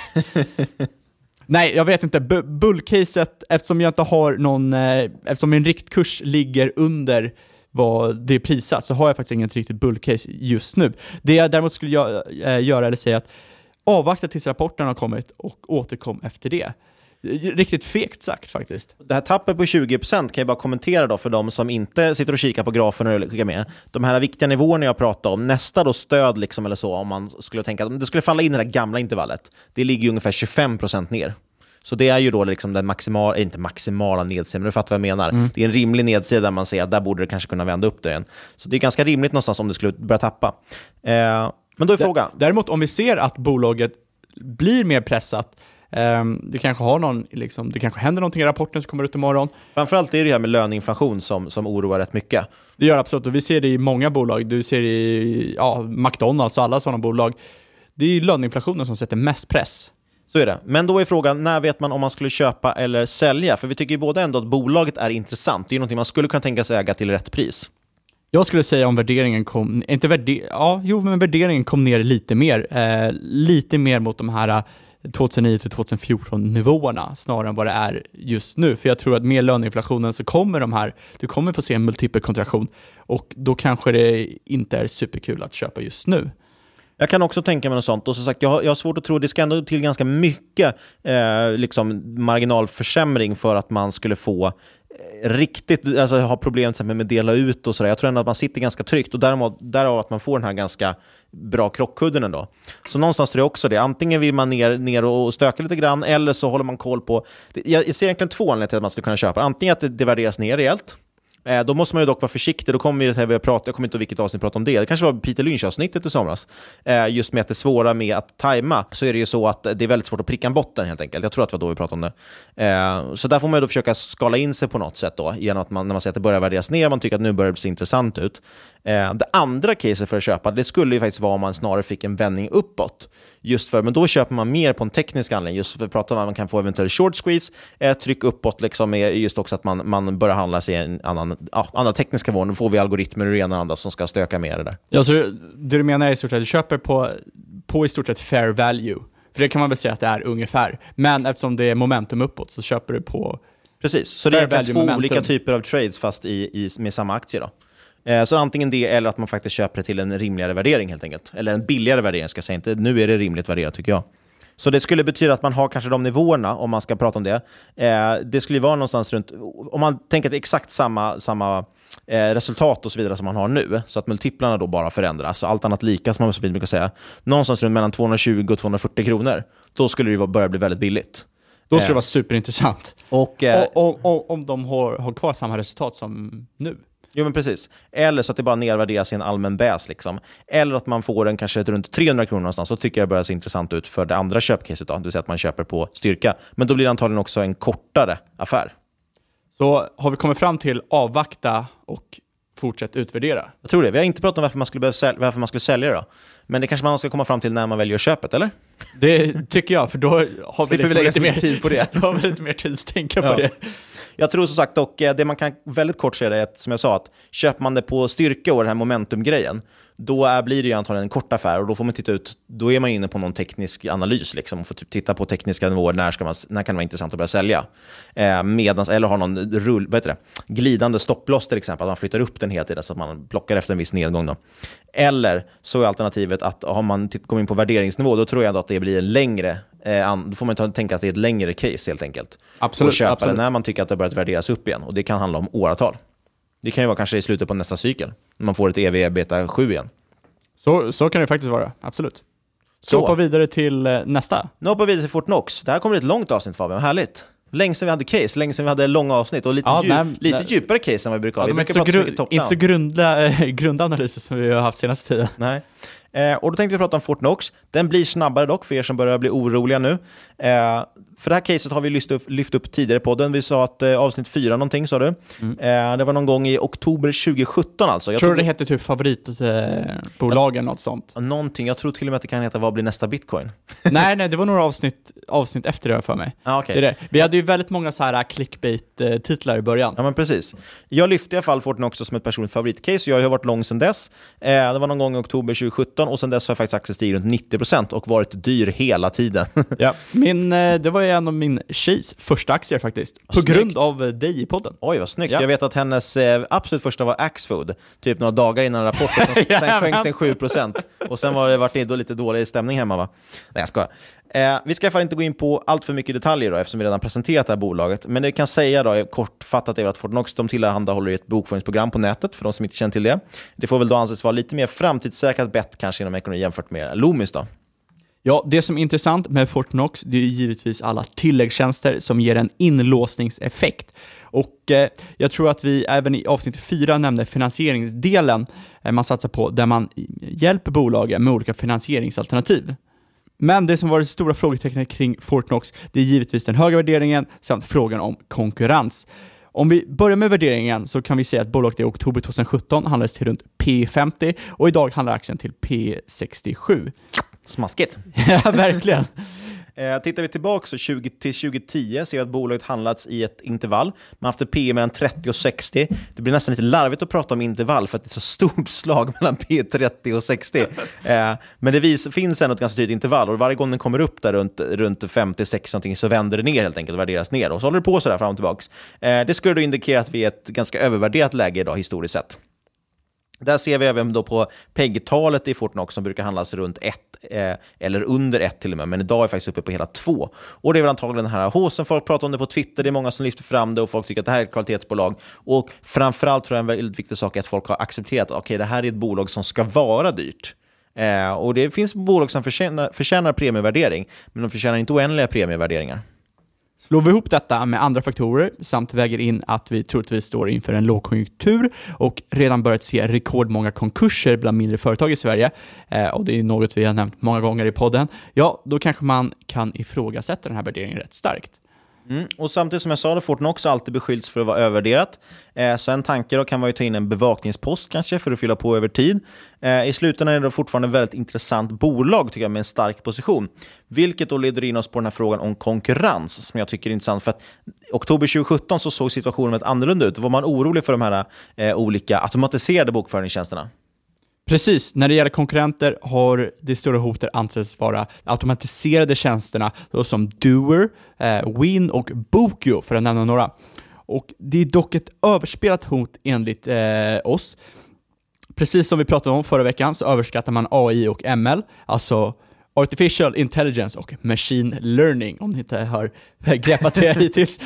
Nej, jag vet inte. Bu- Bullcaset, eftersom jag inte har någon, eh, eftersom min riktkurs ligger under vad det är prissatt, så har jag faktiskt inget riktigt bullcase just nu. Det jag däremot skulle eh, göra, eller säga att avvakta tills rapporten har kommit och återkom efter det. Riktigt fegt sagt faktiskt. Det här tappet på 20% kan jag bara kommentera då för de som inte sitter och kikar på grafen och skickar med. De här viktiga nivåerna jag pratade om, nästa då stöd liksom eller så, om man skulle tänka att det skulle falla in i det gamla intervallet, det ligger ungefär 25% ner. Så det är ju då liksom den maximala, inte maximala nedsidan, men du fattar vad jag menar. Mm. Det är en rimlig nedsida där man ser att där borde det kanske kunna vända upp det igen. Så det är ganska rimligt någonstans om det skulle börja tappa. Eh, men då är frågan, Däremot om vi ser att bolaget blir mer pressat Um, det kanske har någon, liksom, det kanske händer någonting i rapporten som kommer ut imorgon. Framförallt är det här med löneinflation som, som oroar rätt mycket. Det gör absolut, och vi ser det i många bolag. Du ser det i ja, McDonalds och alla sådana bolag. Det är löneinflationen som sätter mest press. Så är det. Men då är frågan, när vet man om man skulle köpa eller sälja? För vi tycker ju båda ändå att bolaget är intressant. Det är någonting man skulle kunna tänka sig äga till rätt pris. Jag skulle säga om värderingen kom, inte värde, ja, jo, men värderingen kom ner lite mer, eh, lite mer mot de här 2009 till 2014 nivåerna snarare än vad det är just nu. För jag tror att med löneinflationen så kommer de här, du kommer få se en multipelkontraktion och då kanske det inte är superkul att köpa just nu. Jag kan också tänka mig något sånt. Och som sagt, jag har, jag har svårt att tro, det ska ändå till ganska mycket eh, liksom marginalförsämring för att man skulle få riktigt alltså, ha problem med att dela ut och sådär. Jag tror ändå att man sitter ganska tryggt och därav, därav att man får den här ganska bra krockkudden ändå. Så någonstans tror jag också det. Antingen vill man ner, ner och stöka lite grann eller så håller man koll på... Jag, jag ser egentligen två anledningar till att man skulle kunna köpa. Antingen att det, det värderas ner rejält Eh, då måste man ju dock vara försiktig. Då kommer det här vi har pratat, jag kommer inte ihåg vilket avsnitt vi pratade om det. Det kanske var Peter Lynch-avsnittet i somras. Eh, just med att det svåra med att tajma, så är det ju så att det är väldigt svårt att pricka en botten helt enkelt. Jag tror att det var då vi pratade om det. Eh, så där får man ju då försöka skala in sig på något sätt då, genom att man, när man ser att det börjar värderas ner, man tycker att nu börjar det se intressant ut. Eh, det andra caset för att köpa, det skulle ju faktiskt vara om man snarare fick en vändning uppåt. Just för, men då köper man mer på en teknisk anledning, just för att prata om att man kan få eventuell short squeeze, eh, tryck uppåt liksom eh, just också att man, man börjar handla sig i en annan, ja, teknisk tekniska vården, då får vi algoritmer och det ena och andra som ska stöka med det där. Ja, så det du menar är i stort sett att du köper på, på i stort sett fair value. För det kan man väl säga att det är ungefär. Men eftersom det är momentum uppåt så köper du på Precis, så det är två momentum. olika typer av trades fast i, i, med samma aktie. Då. Eh, så antingen det eller att man faktiskt köper det till en rimligare värdering helt enkelt. Eller en billigare värdering ska jag säga. Inte, nu är det rimligt värderat tycker jag. Så det skulle betyda att man har kanske de nivåerna, om man ska prata om det. Eh, det skulle vara någonstans runt, om man tänker att det är exakt samma, samma eh, resultat och så vidare som man har nu, så att multiplarna då bara förändras, allt annat lika som man brukar säga, någonstans runt mellan 220 och 240 kronor, då skulle det börja bli väldigt billigt. Då skulle det vara superintressant. Och, eh, och, och, om de har, har kvar samma resultat som nu. Jo, men precis. Eller så att det bara nedvärderas i en allmän bäs. Liksom. Eller att man får den kanske runt 300 kronor någonstans. Så tycker jag det börjar se intressant ut för det andra köpcaset, då, det vill säga att man köper på styrka. Men då blir det antagligen också en kortare affär. Så har vi kommit fram till avvakta och fortsätt utvärdera? Jag tror det. Vi har inte pratat om varför man skulle, sälja, varför man skulle sälja då. Men det kanske man ska komma fram till när man väljer köpet, eller? Det tycker jag, för då har vi, liksom vi lägga lite mer tid på det. då har vi lite mer tid att tänka ja. på det. Jag tror som sagt dock, eh, det man kan väldigt kort säga är att, som jag sa, att köper man det på styrka och den här momentumgrejen, då är, blir det ju antagligen en kort affär och då får man titta ut, då är man inne på någon teknisk analys liksom, och får typ titta på tekniska nivåer, när, ska man, när kan det vara intressant att börja sälja? Eh, medans, eller ha någon rull, vad heter det? glidande stopploss till exempel, att man flyttar upp den hela tiden så att man plockar efter en viss nedgång. Då. Eller så är alternativet att har man typ, kommer in på värderingsnivå, då tror jag att det blir en längre då får man ta, tänka att det är ett längre case helt enkelt. Absolut. Och köpa absolut. det när man tycker att det har börjat värderas upp igen. Och det kan handla om åratal. Det kan ju vara kanske i slutet på nästa cykel, när man får ett EV beta 7 igen. Så, så kan det faktiskt vara, absolut. Så hoppa vidare till eh, nästa. Nu hoppar vi vidare till Fortnox. Det här kommer bli ett långt avsnitt Fabian, härligt. Länge sedan vi hade case, länge sedan vi hade långa avsnitt och lite, ja, djup, nej, lite nej. djupare case än vad vi brukar ha. Ja, vi brukar prata så, gru- inte så grundla, grundanalyser som vi har haft senaste tiden. Nej. Eh, och då tänkte vi prata om Fortnox. Den blir snabbare dock för er som börjar bli oroliga nu. Eh, för det här caset har vi lyft upp, lyft upp tidigare på podden. Vi sa att eh, avsnitt fyra någonting sa du. Mm. Eh, det var någon gång i oktober 2017 alltså. Jag tror tog... det hette typ favoritbolagen, ja. något sånt. Någonting, jag tror till och med att det kan heta Vad blir nästa bitcoin? nej, nej, det var några avsnitt, avsnitt efter det för mig. Ah, okay. det det. Vi hade ju väldigt många så här clickbait-titlar i början. Ja, men precis. Jag lyfte i alla fall Fortnox som ett personligt favoritcase. Jag har varit lång sedan dess. Eh, det var någon gång i oktober 2017 och sedan dess har faktiskt aktien stigit runt 90% och varit dyr hela tiden. ja, min, eh, det var ju en av min tjejs första aktier faktiskt. På snyggt. grund av eh, dig i podden. Oj, vad snyggt. Ja. Jag vet att hennes eh, absolut första var Axfood, typ några dagar innan rapporten. Sen, sen sjönk den 7% och sen var det varit lite dålig stämning hemma va? Nej, jag skojar. Eh, vi ska i alla fall inte gå in på allt för mycket detaljer då, eftersom vi redan presenterat det här bolaget. Men det vi kan säga då, kortfattat är att Fortnox de tillhandahåller ett bokföringsprogram på nätet, för de som inte känner till det. Det får väl då anses vara lite mer framtidssäkrat bett kanske inom ekonomi jämfört med Loomis då. Ja, det som är intressant med Fortnox, det är givetvis alla tilläggstjänster som ger en inlåsningseffekt. Och eh, jag tror att vi även i avsnitt 4 nämnde finansieringsdelen eh, man satsar på, där man hjälper bolagen med olika finansieringsalternativ. Men det som varit det stora frågetecknet kring Fortnox, det är givetvis den höga värderingen samt frågan om konkurrens. Om vi börjar med värderingen så kan vi säga att bolaget i oktober 2017 handlades till runt P50 och idag handlar aktien till P67. Smaskigt. ja, verkligen. Eh, tittar vi tillbaka så 20 till 2010 ser vi att bolaget handlats i ett intervall. Man har haft ett P mellan 30 och 60. Det blir nästan lite larvigt att prata om intervall för att det är så stort slag mellan P30 och 60. Eh, men det vis, finns ändå ett ganska tydligt intervall och varje gång den kommer upp där runt, runt 50-60 så vänder det ner helt enkelt och värderas ner. Och så håller det på sådär fram och tillbaka. Eh, det skulle då indikera att vi är ett ganska övervärderat läge idag historiskt sett. Där ser vi även då på PEG-talet i Fortnox som brukar handlas runt 1 eh, eller under 1 till och med, men idag är faktiskt uppe på hela 2. Och det är väl antagligen den här haussen. folk pratar om det på Twitter, det är många som lyfter fram det och folk tycker att det här är ett kvalitetsbolag. Och framförallt tror jag en väldigt viktig sak är att folk har accepterat att okay, det här är ett bolag som ska vara dyrt. Eh, och det finns bolag som förtjänar, förtjänar premievärdering, men de förtjänar inte oändliga premievärderingar. Slår vi ihop detta med andra faktorer samt väger in att vi troligtvis står inför en lågkonjunktur och redan börjat se rekordmånga konkurser bland mindre företag i Sverige, eh, och det är något vi har nämnt många gånger i podden, ja, då kanske man kan ifrågasätta den här värderingen rätt starkt. Mm. Och samtidigt som jag sa, då Fortnox alltid beskyllts för att vara övervärderat. Eh, så en tanke då kan vara att ta in en bevakningspost kanske för att fylla på över tid. Eh, I slutändan är det fortfarande ett väldigt intressant bolag tycker jag med en stark position. Vilket då leder in oss på den här frågan om konkurrens som jag tycker är intressant. För att oktober 2017 så såg situationen väldigt annorlunda ut. Då var man orolig för de här eh, olika automatiserade bokföringstjänsterna. Precis, när det gäller konkurrenter har det stora hotet ansetts vara automatiserade tjänsterna som Doer, eh, Win och Bokio för att nämna några. Och det är dock ett överspelat hot enligt eh, oss. Precis som vi pratade om förra veckan så överskattar man AI och ML, alltså Artificial Intelligence och Machine Learning, om ni inte har greppat det hittills.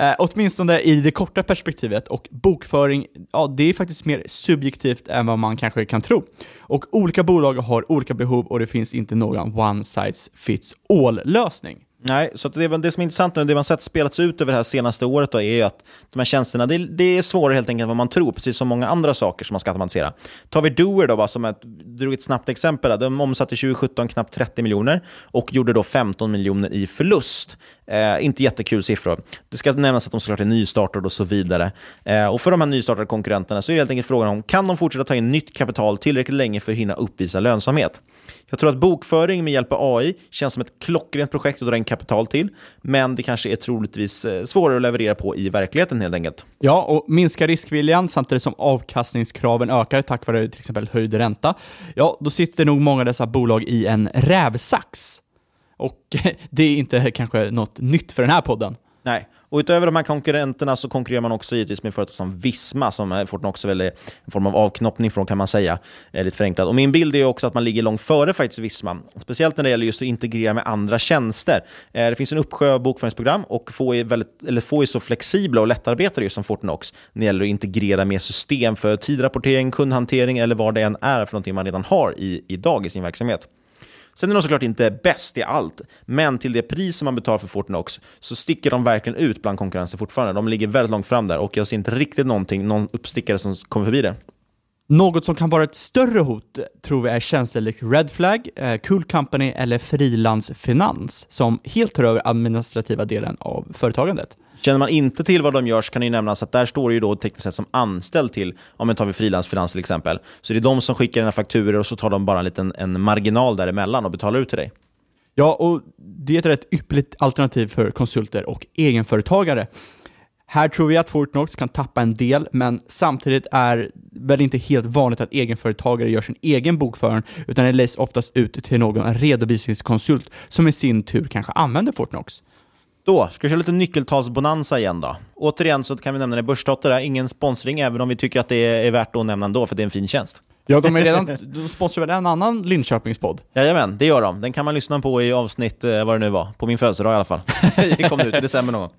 Eh, åtminstone i det korta perspektivet och bokföring, ja det är faktiskt mer subjektivt än vad man kanske kan tro. Och olika bolag har olika behov och det finns inte någon one size fits all-lösning. Nej, så det, det som är intressant nu, det man sett spelats ut över det här senaste året då, är att de här tjänsterna, det, det, är svårare helt enkelt än vad man tror, precis som många andra saker som man ska automatisera. Tar vi Doer då, bara som ett, drog ett snabbt exempel, där, de omsatte 2017 knappt 30 miljoner och gjorde då 15 miljoner i förlust. Eh, inte jättekul siffror. Det ska nämnas att de såklart är nystartade och så vidare. Eh, och för de här nystartade konkurrenterna så är det helt enkelt frågan om, kan de fortsätta ta in nytt kapital tillräckligt länge för att hinna uppvisa lönsamhet? Jag tror att bokföring med hjälp av AI känns som ett klockrent projekt att dra in kapital till, men det kanske är troligtvis eh, svårare att leverera på i verkligheten helt enkelt. Ja, och minska riskviljan samtidigt som avkastningskraven ökar tack vare till exempel höjd ränta. Ja, då sitter nog många av dessa bolag i en rävsax. Och det är inte kanske något nytt för den här podden. Nej, och utöver de här konkurrenterna så konkurrerar man också givetvis med företag som Visma, som Fortnox väl är en form av avknoppning från kan man säga, lite förenklat. Och min bild är också att man ligger långt före faktiskt Visma, speciellt när det gäller just att integrera med andra tjänster. Eh, det finns en uppsjö av bokföringsprogram och få är, väldigt, eller få är så flexibla och lättarbetade just som Fortnox när det gäller att integrera med system för tidrapportering, kundhantering eller vad det än är för någonting man redan har i, idag i sin verksamhet. Sen är de såklart inte bäst i allt, men till det pris som man betalar för Fortnox så sticker de verkligen ut bland konkurrensen fortfarande. De ligger väldigt långt fram där och jag ser inte riktigt någonting, någon uppstickare som kommer förbi det. Något som kan vara ett större hot tror vi är tjänster likt Redflag, eh, Cool Company eller Frilansfinans som helt tar över administrativa delen av företagandet. Känner man inte till vad de gör så kan det nämnas att där står det ju då tekniskt sett som anställd till, om vi tar vi frilansfinans till exempel. Så det är de som skickar dina fakturor och så tar de bara en liten en marginal däremellan och betalar ut till dig. Ja, och det är ett rätt ypperligt alternativ för konsulter och egenföretagare. Här tror vi att Fortnox kan tappa en del, men samtidigt är väl inte helt vanligt att egenföretagare gör sin egen bokföring, utan det läggs oftast ut till någon redovisningskonsult som i sin tur kanske använder Fortnox. Då ska vi köra lite nyckeltalsbonanza igen då. Återigen så kan vi nämna det börsdotter där, ingen sponsring, även om vi tycker att det är värt att nämna ändå, för det är en fin tjänst. Ja, de, är redan, de sponsrar väl en annan Linköpingspodd? Jajamän, det gör de. Den kan man lyssna på i avsnitt, eh, vad det nu var, på min födelsedag i alla fall. det kom ut i december någon gång.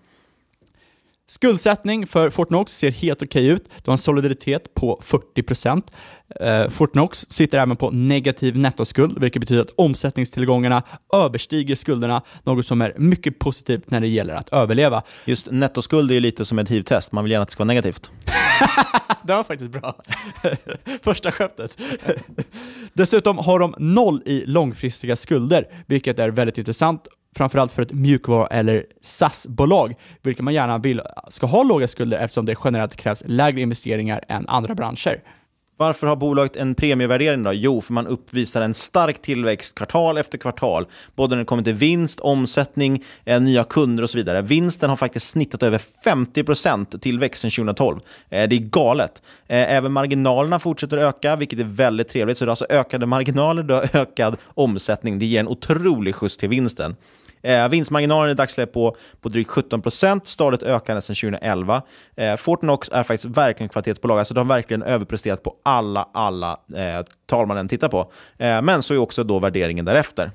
Skuldsättning för Fortnox ser helt okej ut. Du har en solidaritet på 40%. Eh, Fortnox sitter även på negativ nettoskuld, vilket betyder att omsättningstillgångarna överstiger skulderna, något som är mycket positivt när det gäller att överleva. Just nettoskuld är ju lite som ett HIV-test, man vill gärna att det ska vara negativt. det var faktiskt bra. Första skämtet. Dessutom har de noll i långfristiga skulder, vilket är väldigt intressant framförallt för ett mjukvaru eller SAS-bolag, vilket man gärna vill ska ha låga skulder eftersom det generellt krävs lägre investeringar än andra branscher. Varför har bolaget en premievärdering då? Jo, för man uppvisar en stark tillväxt kvartal efter kvartal, både när det kommer till vinst, omsättning, eh, nya kunder och så vidare. Vinsten har faktiskt snittat över 50% tillväxt sedan 2012. Eh, det är galet. Eh, även marginalerna fortsätter öka, vilket är väldigt trevligt. Så det är alltså ökade marginaler, du har ökad omsättning. Det ger en otrolig skjuts till vinsten. Eh, vinstmarginalen i dagsläget på, på drygt 17 procent, stadigt ökande sedan 2011. Eh, Fortnox är faktiskt verkligen kvalitetsbolag, alltså de har verkligen överpresterat på alla, alla eh, tal man än tittar på. Eh, men så är också då värderingen därefter.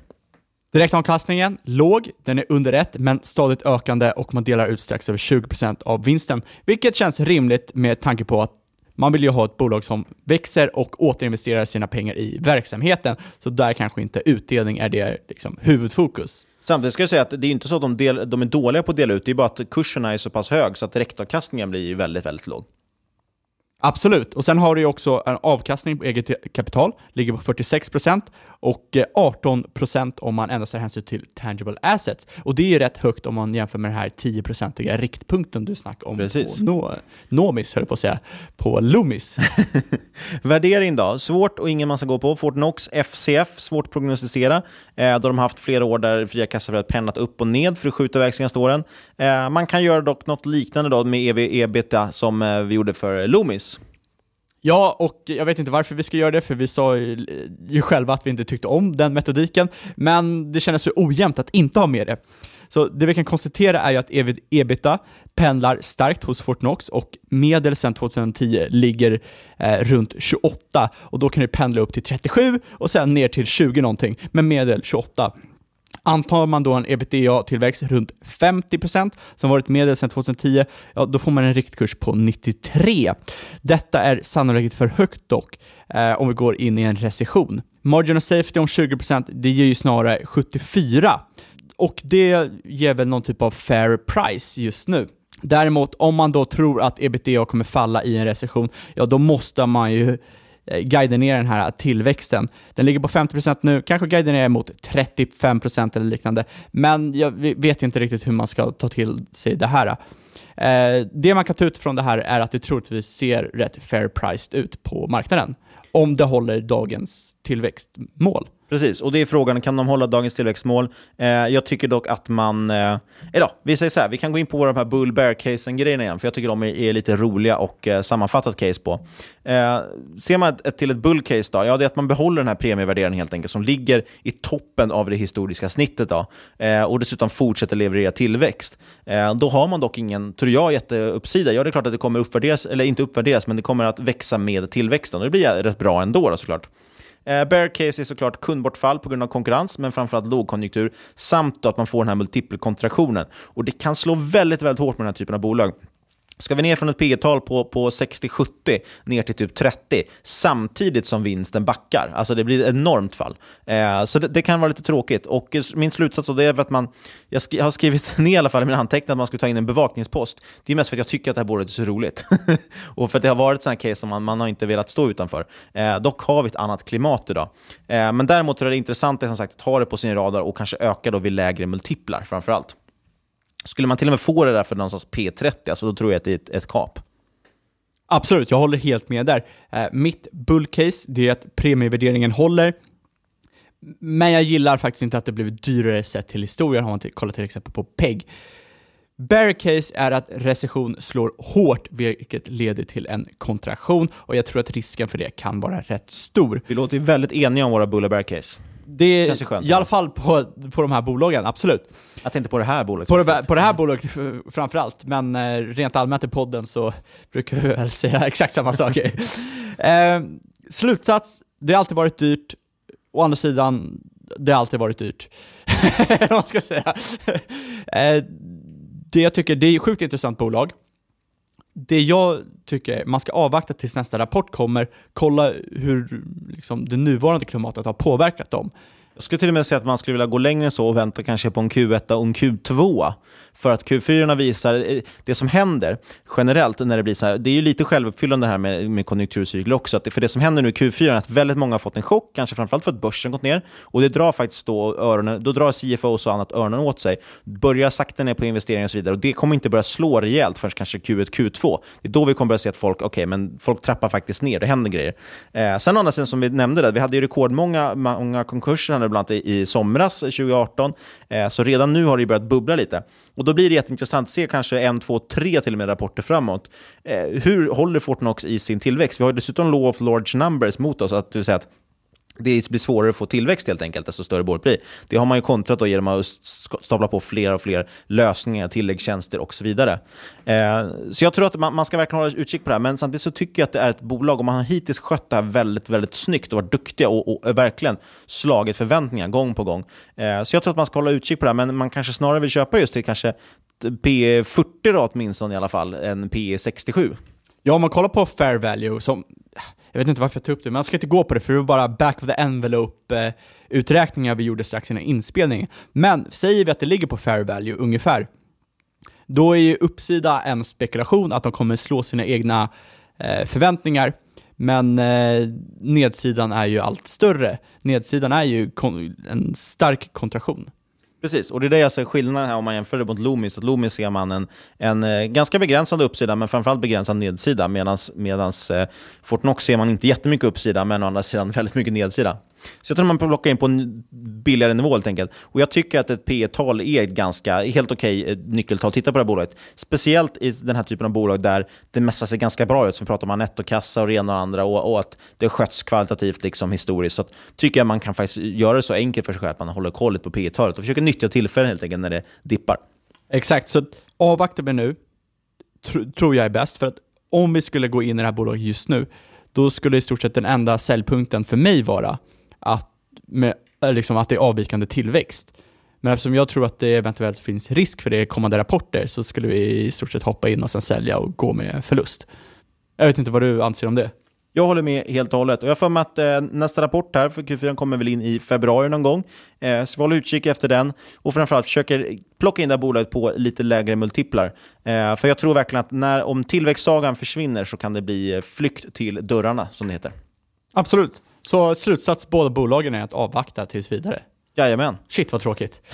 Direktavkastningen, låg, den är under 1, men stadigt ökande och man delar ut strax över 20% av vinsten, vilket känns rimligt med tanke på att man vill ju ha ett bolag som växer och återinvesterar sina pengar i verksamheten, så där kanske inte utdelning är det liksom huvudfokus. Samtidigt ska jag säga att det är inte så att de, del, de är dåliga på att dela ut, det är bara att kurserna är så pass hög så att direktavkastningen blir väldigt, väldigt låg. Absolut, och sen har du ju också en avkastning på eget kapital, ligger på 46% och 18% om man endast tar hänsyn till tangible assets. Och det är ju rätt högt om man jämför med den här 10-procentiga riktpunkten du snackade om Precis. på no Nomis, höll på att säga, på Loomis. Värdering då? Svårt och ingen man ska gå på. Fortnox, FCF, svårt att prognostisera. Eh, då de har haft flera år där fria kassaflödet pendlat upp och ned för att skjuta iväg senaste åren. Eh, man kan göra dock något liknande då med EV ebita som eh, vi gjorde för Loomis. Ja, och jag vet inte varför vi ska göra det, för vi sa ju, eh, ju själva att vi inte tyckte om den metodiken, men det kändes så ojämnt att inte ha med det. Så det vi kan konstatera är ju att ebita pendlar starkt hos Fortnox och medel sedan 2010 ligger eh, runt 28 och då kan det pendla upp till 37 och sen ner till 20 någonting, men medel 28. Antar man då en ebitda-tillväxt runt 50% som varit medel sedan 2010, ja då får man en riktkurs på 93. Detta är sannolikt för högt dock, eh, om vi går in i en recession. Margin of safety om 20%, det ger ju snarare 74. Och det ger väl någon typ av fair price just nu. Däremot, om man då tror att ebitda kommer falla i en recession, ja då måste man ju Eh, guida ner den här tillväxten. Den ligger på 50% nu, kanske guida ner mot 35% eller liknande, men jag vet inte riktigt hur man ska ta till sig det här. Eh, det man kan ta ut från det här är att det troligtvis ser rätt fair priced ut på marknaden, om det håller dagens tillväxtmål. Precis, och det är frågan, kan de hålla dagens tillväxtmål? Eh, jag tycker dock att man... Eh, eller vi säger så här, vi kan gå in på de här bull bear casen grejerna igen, för jag tycker de är, är lite roliga och eh, sammanfattat case på. Eh, ser man ett, ett, till ett bull case då, ja det är att man behåller den här premievärderingen helt enkelt, som ligger i toppen av det historiska snittet då, eh, och dessutom fortsätter leverera tillväxt. Eh, då har man dock ingen, tror jag, jätteuppsida. Ja, det är klart att det kommer uppvärderas, eller inte uppvärderas, men det kommer att växa med tillväxten. Och det blir rätt bra ändå då, såklart. Eh, bear case är såklart kundbortfall på grund av konkurrens, men framförallt lågkonjunktur, samt att man får den här multipelkontraktionen. Och det kan slå väldigt, väldigt hårt med den här typen av bolag. Ska vi ner från ett P tal på, på 60-70 ner till typ 30 samtidigt som vinsten backar? Alltså det blir ett enormt fall. Eh, så det, det, kan vara lite tråkigt. Och min slutsats då, det är att man, jag, sk jag har skrivit ner i alla fall i mina anteckningar att man ska ta in en bevakningspost. Det är mest för att jag tycker att det här bordet är så roligt. och för att det har varit sådana case som man, man har inte velat stå utanför. Eh, dock har vi ett annat klimat idag. Eh, men däremot är det intressant är som sagt att ha det på sin radar och kanske öka då vid lägre multiplar framför allt. Skulle man till och med få det där för någonstans P30, alltså då tror jag att det är ett, kap. Absolut, jag håller helt med där. Eh, mitt bullcase, det är att premievärderingen håller, men jag gillar faktiskt inte att det blivit dyrare sett till historien, har man kollat till exempel på PEG. Bear case är att recession slår hårt, vilket leder till en kontraktion, och jag tror att risken för det kan vara rätt stor. Vi låter ju väldigt eniga om våra bull och bear case. Det är skönt, i alla fall på, på de här bolagen, absolut. Jag tänkte på det här bolaget. På det, på det här bolaget framförallt, men eh, rent allmänt i podden så brukar vi väl säga exakt samma saker. eh, slutsats, det har alltid varit dyrt. Å andra sidan, det har alltid varit dyrt. Vad ska säga. eh, det jag tycker, det är ett sjukt intressant bolag. Det jag tycker, är man ska avvakta tills nästa rapport kommer, kolla hur liksom, det nuvarande klimatet har påverkat dem. Jag skulle till och med säga att man skulle vilja gå längre än så och vänta kanske på en Q1 och en Q2. För att Q4 visar, eh, det som händer generellt när det blir så här, det är ju lite självuppfyllande här med, med konjunkturcykler också. Att det, för det som händer nu i Q4 är att väldigt många har fått en chock, kanske framförallt för att börsen gått ner. Och det drar faktiskt då öronen, då drar CFOs och annat öronen åt sig. Börjar sakta ner på investeringar och så vidare. Och det kommer inte börja slå rejält förrän kanske Q1, Q2. Det är då vi kommer börja se att folk, okej, okay, men folk trappar faktiskt ner, det händer grejer. Eh, sen å andra sidan som vi nämnde, där, vi hade ju rekordmånga många konkurser bland annat i, somras eh, 2018. Eh, så redan nu har det börjat bubbla lite. Och då blir det jätteintressant att se kanske en, två, tre till och med rapporter framåt. Eh, hur håller Fortnox i sin tillväxt? Vi har dessutom law of large numbers mot oss, att, det vill säga att det blir svårare att få tillväxt helt enkelt, desto större bordet blir. Det har man ju kontrat då genom att stapla på fler och fler lösningar, tilläggstjänster och så vidare. Eh, så jag tror att man, man, ska verkligen hålla utkik på det här, men samtidigt så tycker jag att det är ett bolag, och man har hittills skött det här väldigt, väldigt snyggt och varit duktiga och, och verkligen slagit förväntningar gång på gång. Eh, så jag tror att man ska hålla utkik på det här, men man kanske snarare vill köpa just till kanske P 40 då åtminstone i alla fall, än P 67. Ja, om man kollar på fair value, som jag vet inte varför jag tog upp det, men jag ska inte gå på det för det var bara back of the envelope-uträkningar eh, vi gjorde strax innan inspelningen. Men säger vi att det ligger på fair value ungefär, då är ju uppsida en spekulation att de kommer slå sina egna eh, förväntningar, men eh, nedsidan är ju allt större. Nedsidan är ju en stark kontraktion. Precis, och det är det jag ser skillnaden här om man jämför det mot Loomis. Att Loomis ser man en, en eh, ganska begränsad uppsida, men framförallt begränsad nedsida. Medan eh, Fortnox ser man inte jättemycket uppsida, men å andra sidan väldigt mycket nedsida. Så jag tror man plockar in på en billigare nivå helt enkelt. Och jag tycker att ett P tal är ett ganska, helt okej okay, nyckeltal. Titta på det här bolaget. Speciellt i den här typen av bolag där det mesta ser ganska bra ut. Som pratar man nettokassa och det ena och andra och, och att det sköts kvalitativt liksom historiskt. Så tycker jag man kan faktiskt göra det så enkelt för sig själv att man håller koll på P talet och försöker nyttja tillfällen helt enkelt när det dippar. Exakt, så avvaktar vi nu, tr tror jag är bäst. För att om vi skulle gå in i det här bolaget just nu, då skulle i stort sett den enda säljpunkten för mig vara att, med, liksom att det är avvikande tillväxt. Men eftersom jag tror att det eventuellt finns risk för det i kommande rapporter så skulle vi i stort sett hoppa in och sen sälja och gå med förlust. Jag vet inte vad du anser om det? Jag håller med helt och hållet. Och jag får med att eh, nästa rapport här för Q4 kommer väl in i februari någon gång. Eh, så håll utkik efter den och framförallt försöker plocka in det här bolaget på lite lägre multiplar. Eh, för jag tror verkligen att när, om tillväxtsagan försvinner så kan det bli eh, flykt till dörrarna, som det heter. Absolut. Så slutsats båda bolagen är att avvakta tills vidare. Jajamän. Shit vad tråkigt.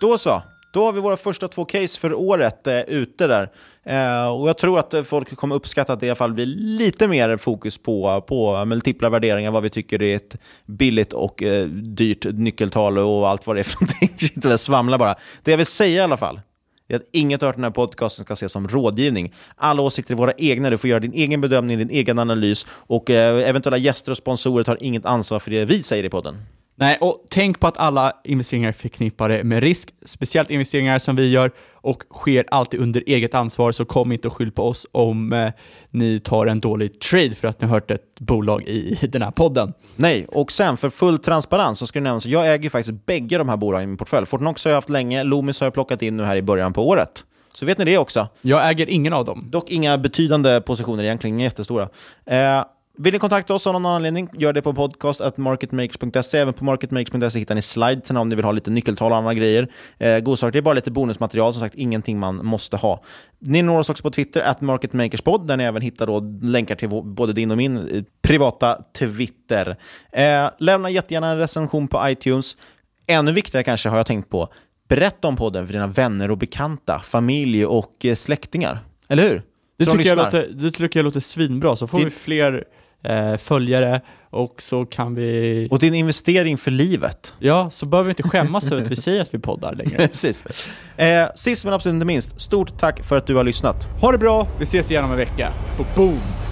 Då så. Då har vi våra första två case för året eh, ute där. Eh, och jag tror att folk kommer uppskatta att det i alla fall blir lite mer fokus på, på multipla värderingar, vad vi tycker är ett billigt och eh, dyrt nyckeltal och allt vad det är för någonting. Inte svamla bara. Det jag vill säga i alla fall, är att inget av den här podcasten ska ses som rådgivning. Alla åsikter är våra egna. Du får göra din egen bedömning, din egen analys och eh, eventuella gäster och sponsorer tar inget ansvar för det vi säger i podden. Nej, och tänk på att alla investeringar är förknippade med risk, speciellt investeringar som vi gör, och sker alltid under eget ansvar, så kom inte och skyll på oss om eh, ni tar en dålig trade för att ni har hört ett bolag i den här podden. Nej, och sen för full transparens så ska det nämnas, jag äger faktiskt bägge de här bolagen i min portfölj. Fortnox har jag haft länge, Loomis har jag plockat in nu här i början på året. Så vet ni det också. Jag äger ingen av dem. Dock inga betydande positioner egentligen, inga jättestora. Eh, vill ni kontakta oss av någon anledning, gör det på podcast.marketmakers.se. Även på marketmakers.se hittar ni slides om ni vill ha lite nyckeltal och andra grejer. Eh, Godsaker, det är bara lite bonusmaterial, som sagt ingenting man måste ha. Ni når oss också på Twitter, at marketmakerspod, där ni även hittar då länkar till både din och min eh, privata Twitter. Eh, lämna jättegärna en recension på iTunes. Ännu viktigare kanske har jag tänkt på, berätta om podden för dina vänner och bekanta, familj och eh, släktingar. Eller hur? Det tycker, jag låter, det tycker jag låter svinbra, så får det... vi fler eh, följare och så kan vi... Och det är en investering för livet. Ja, så behöver vi inte skämmas över att vi säger att vi poddar längre. Precis. Eh, sist men absolut inte minst, stort tack för att du har lyssnat. Ha det bra, vi ses igen om en vecka. Och boom!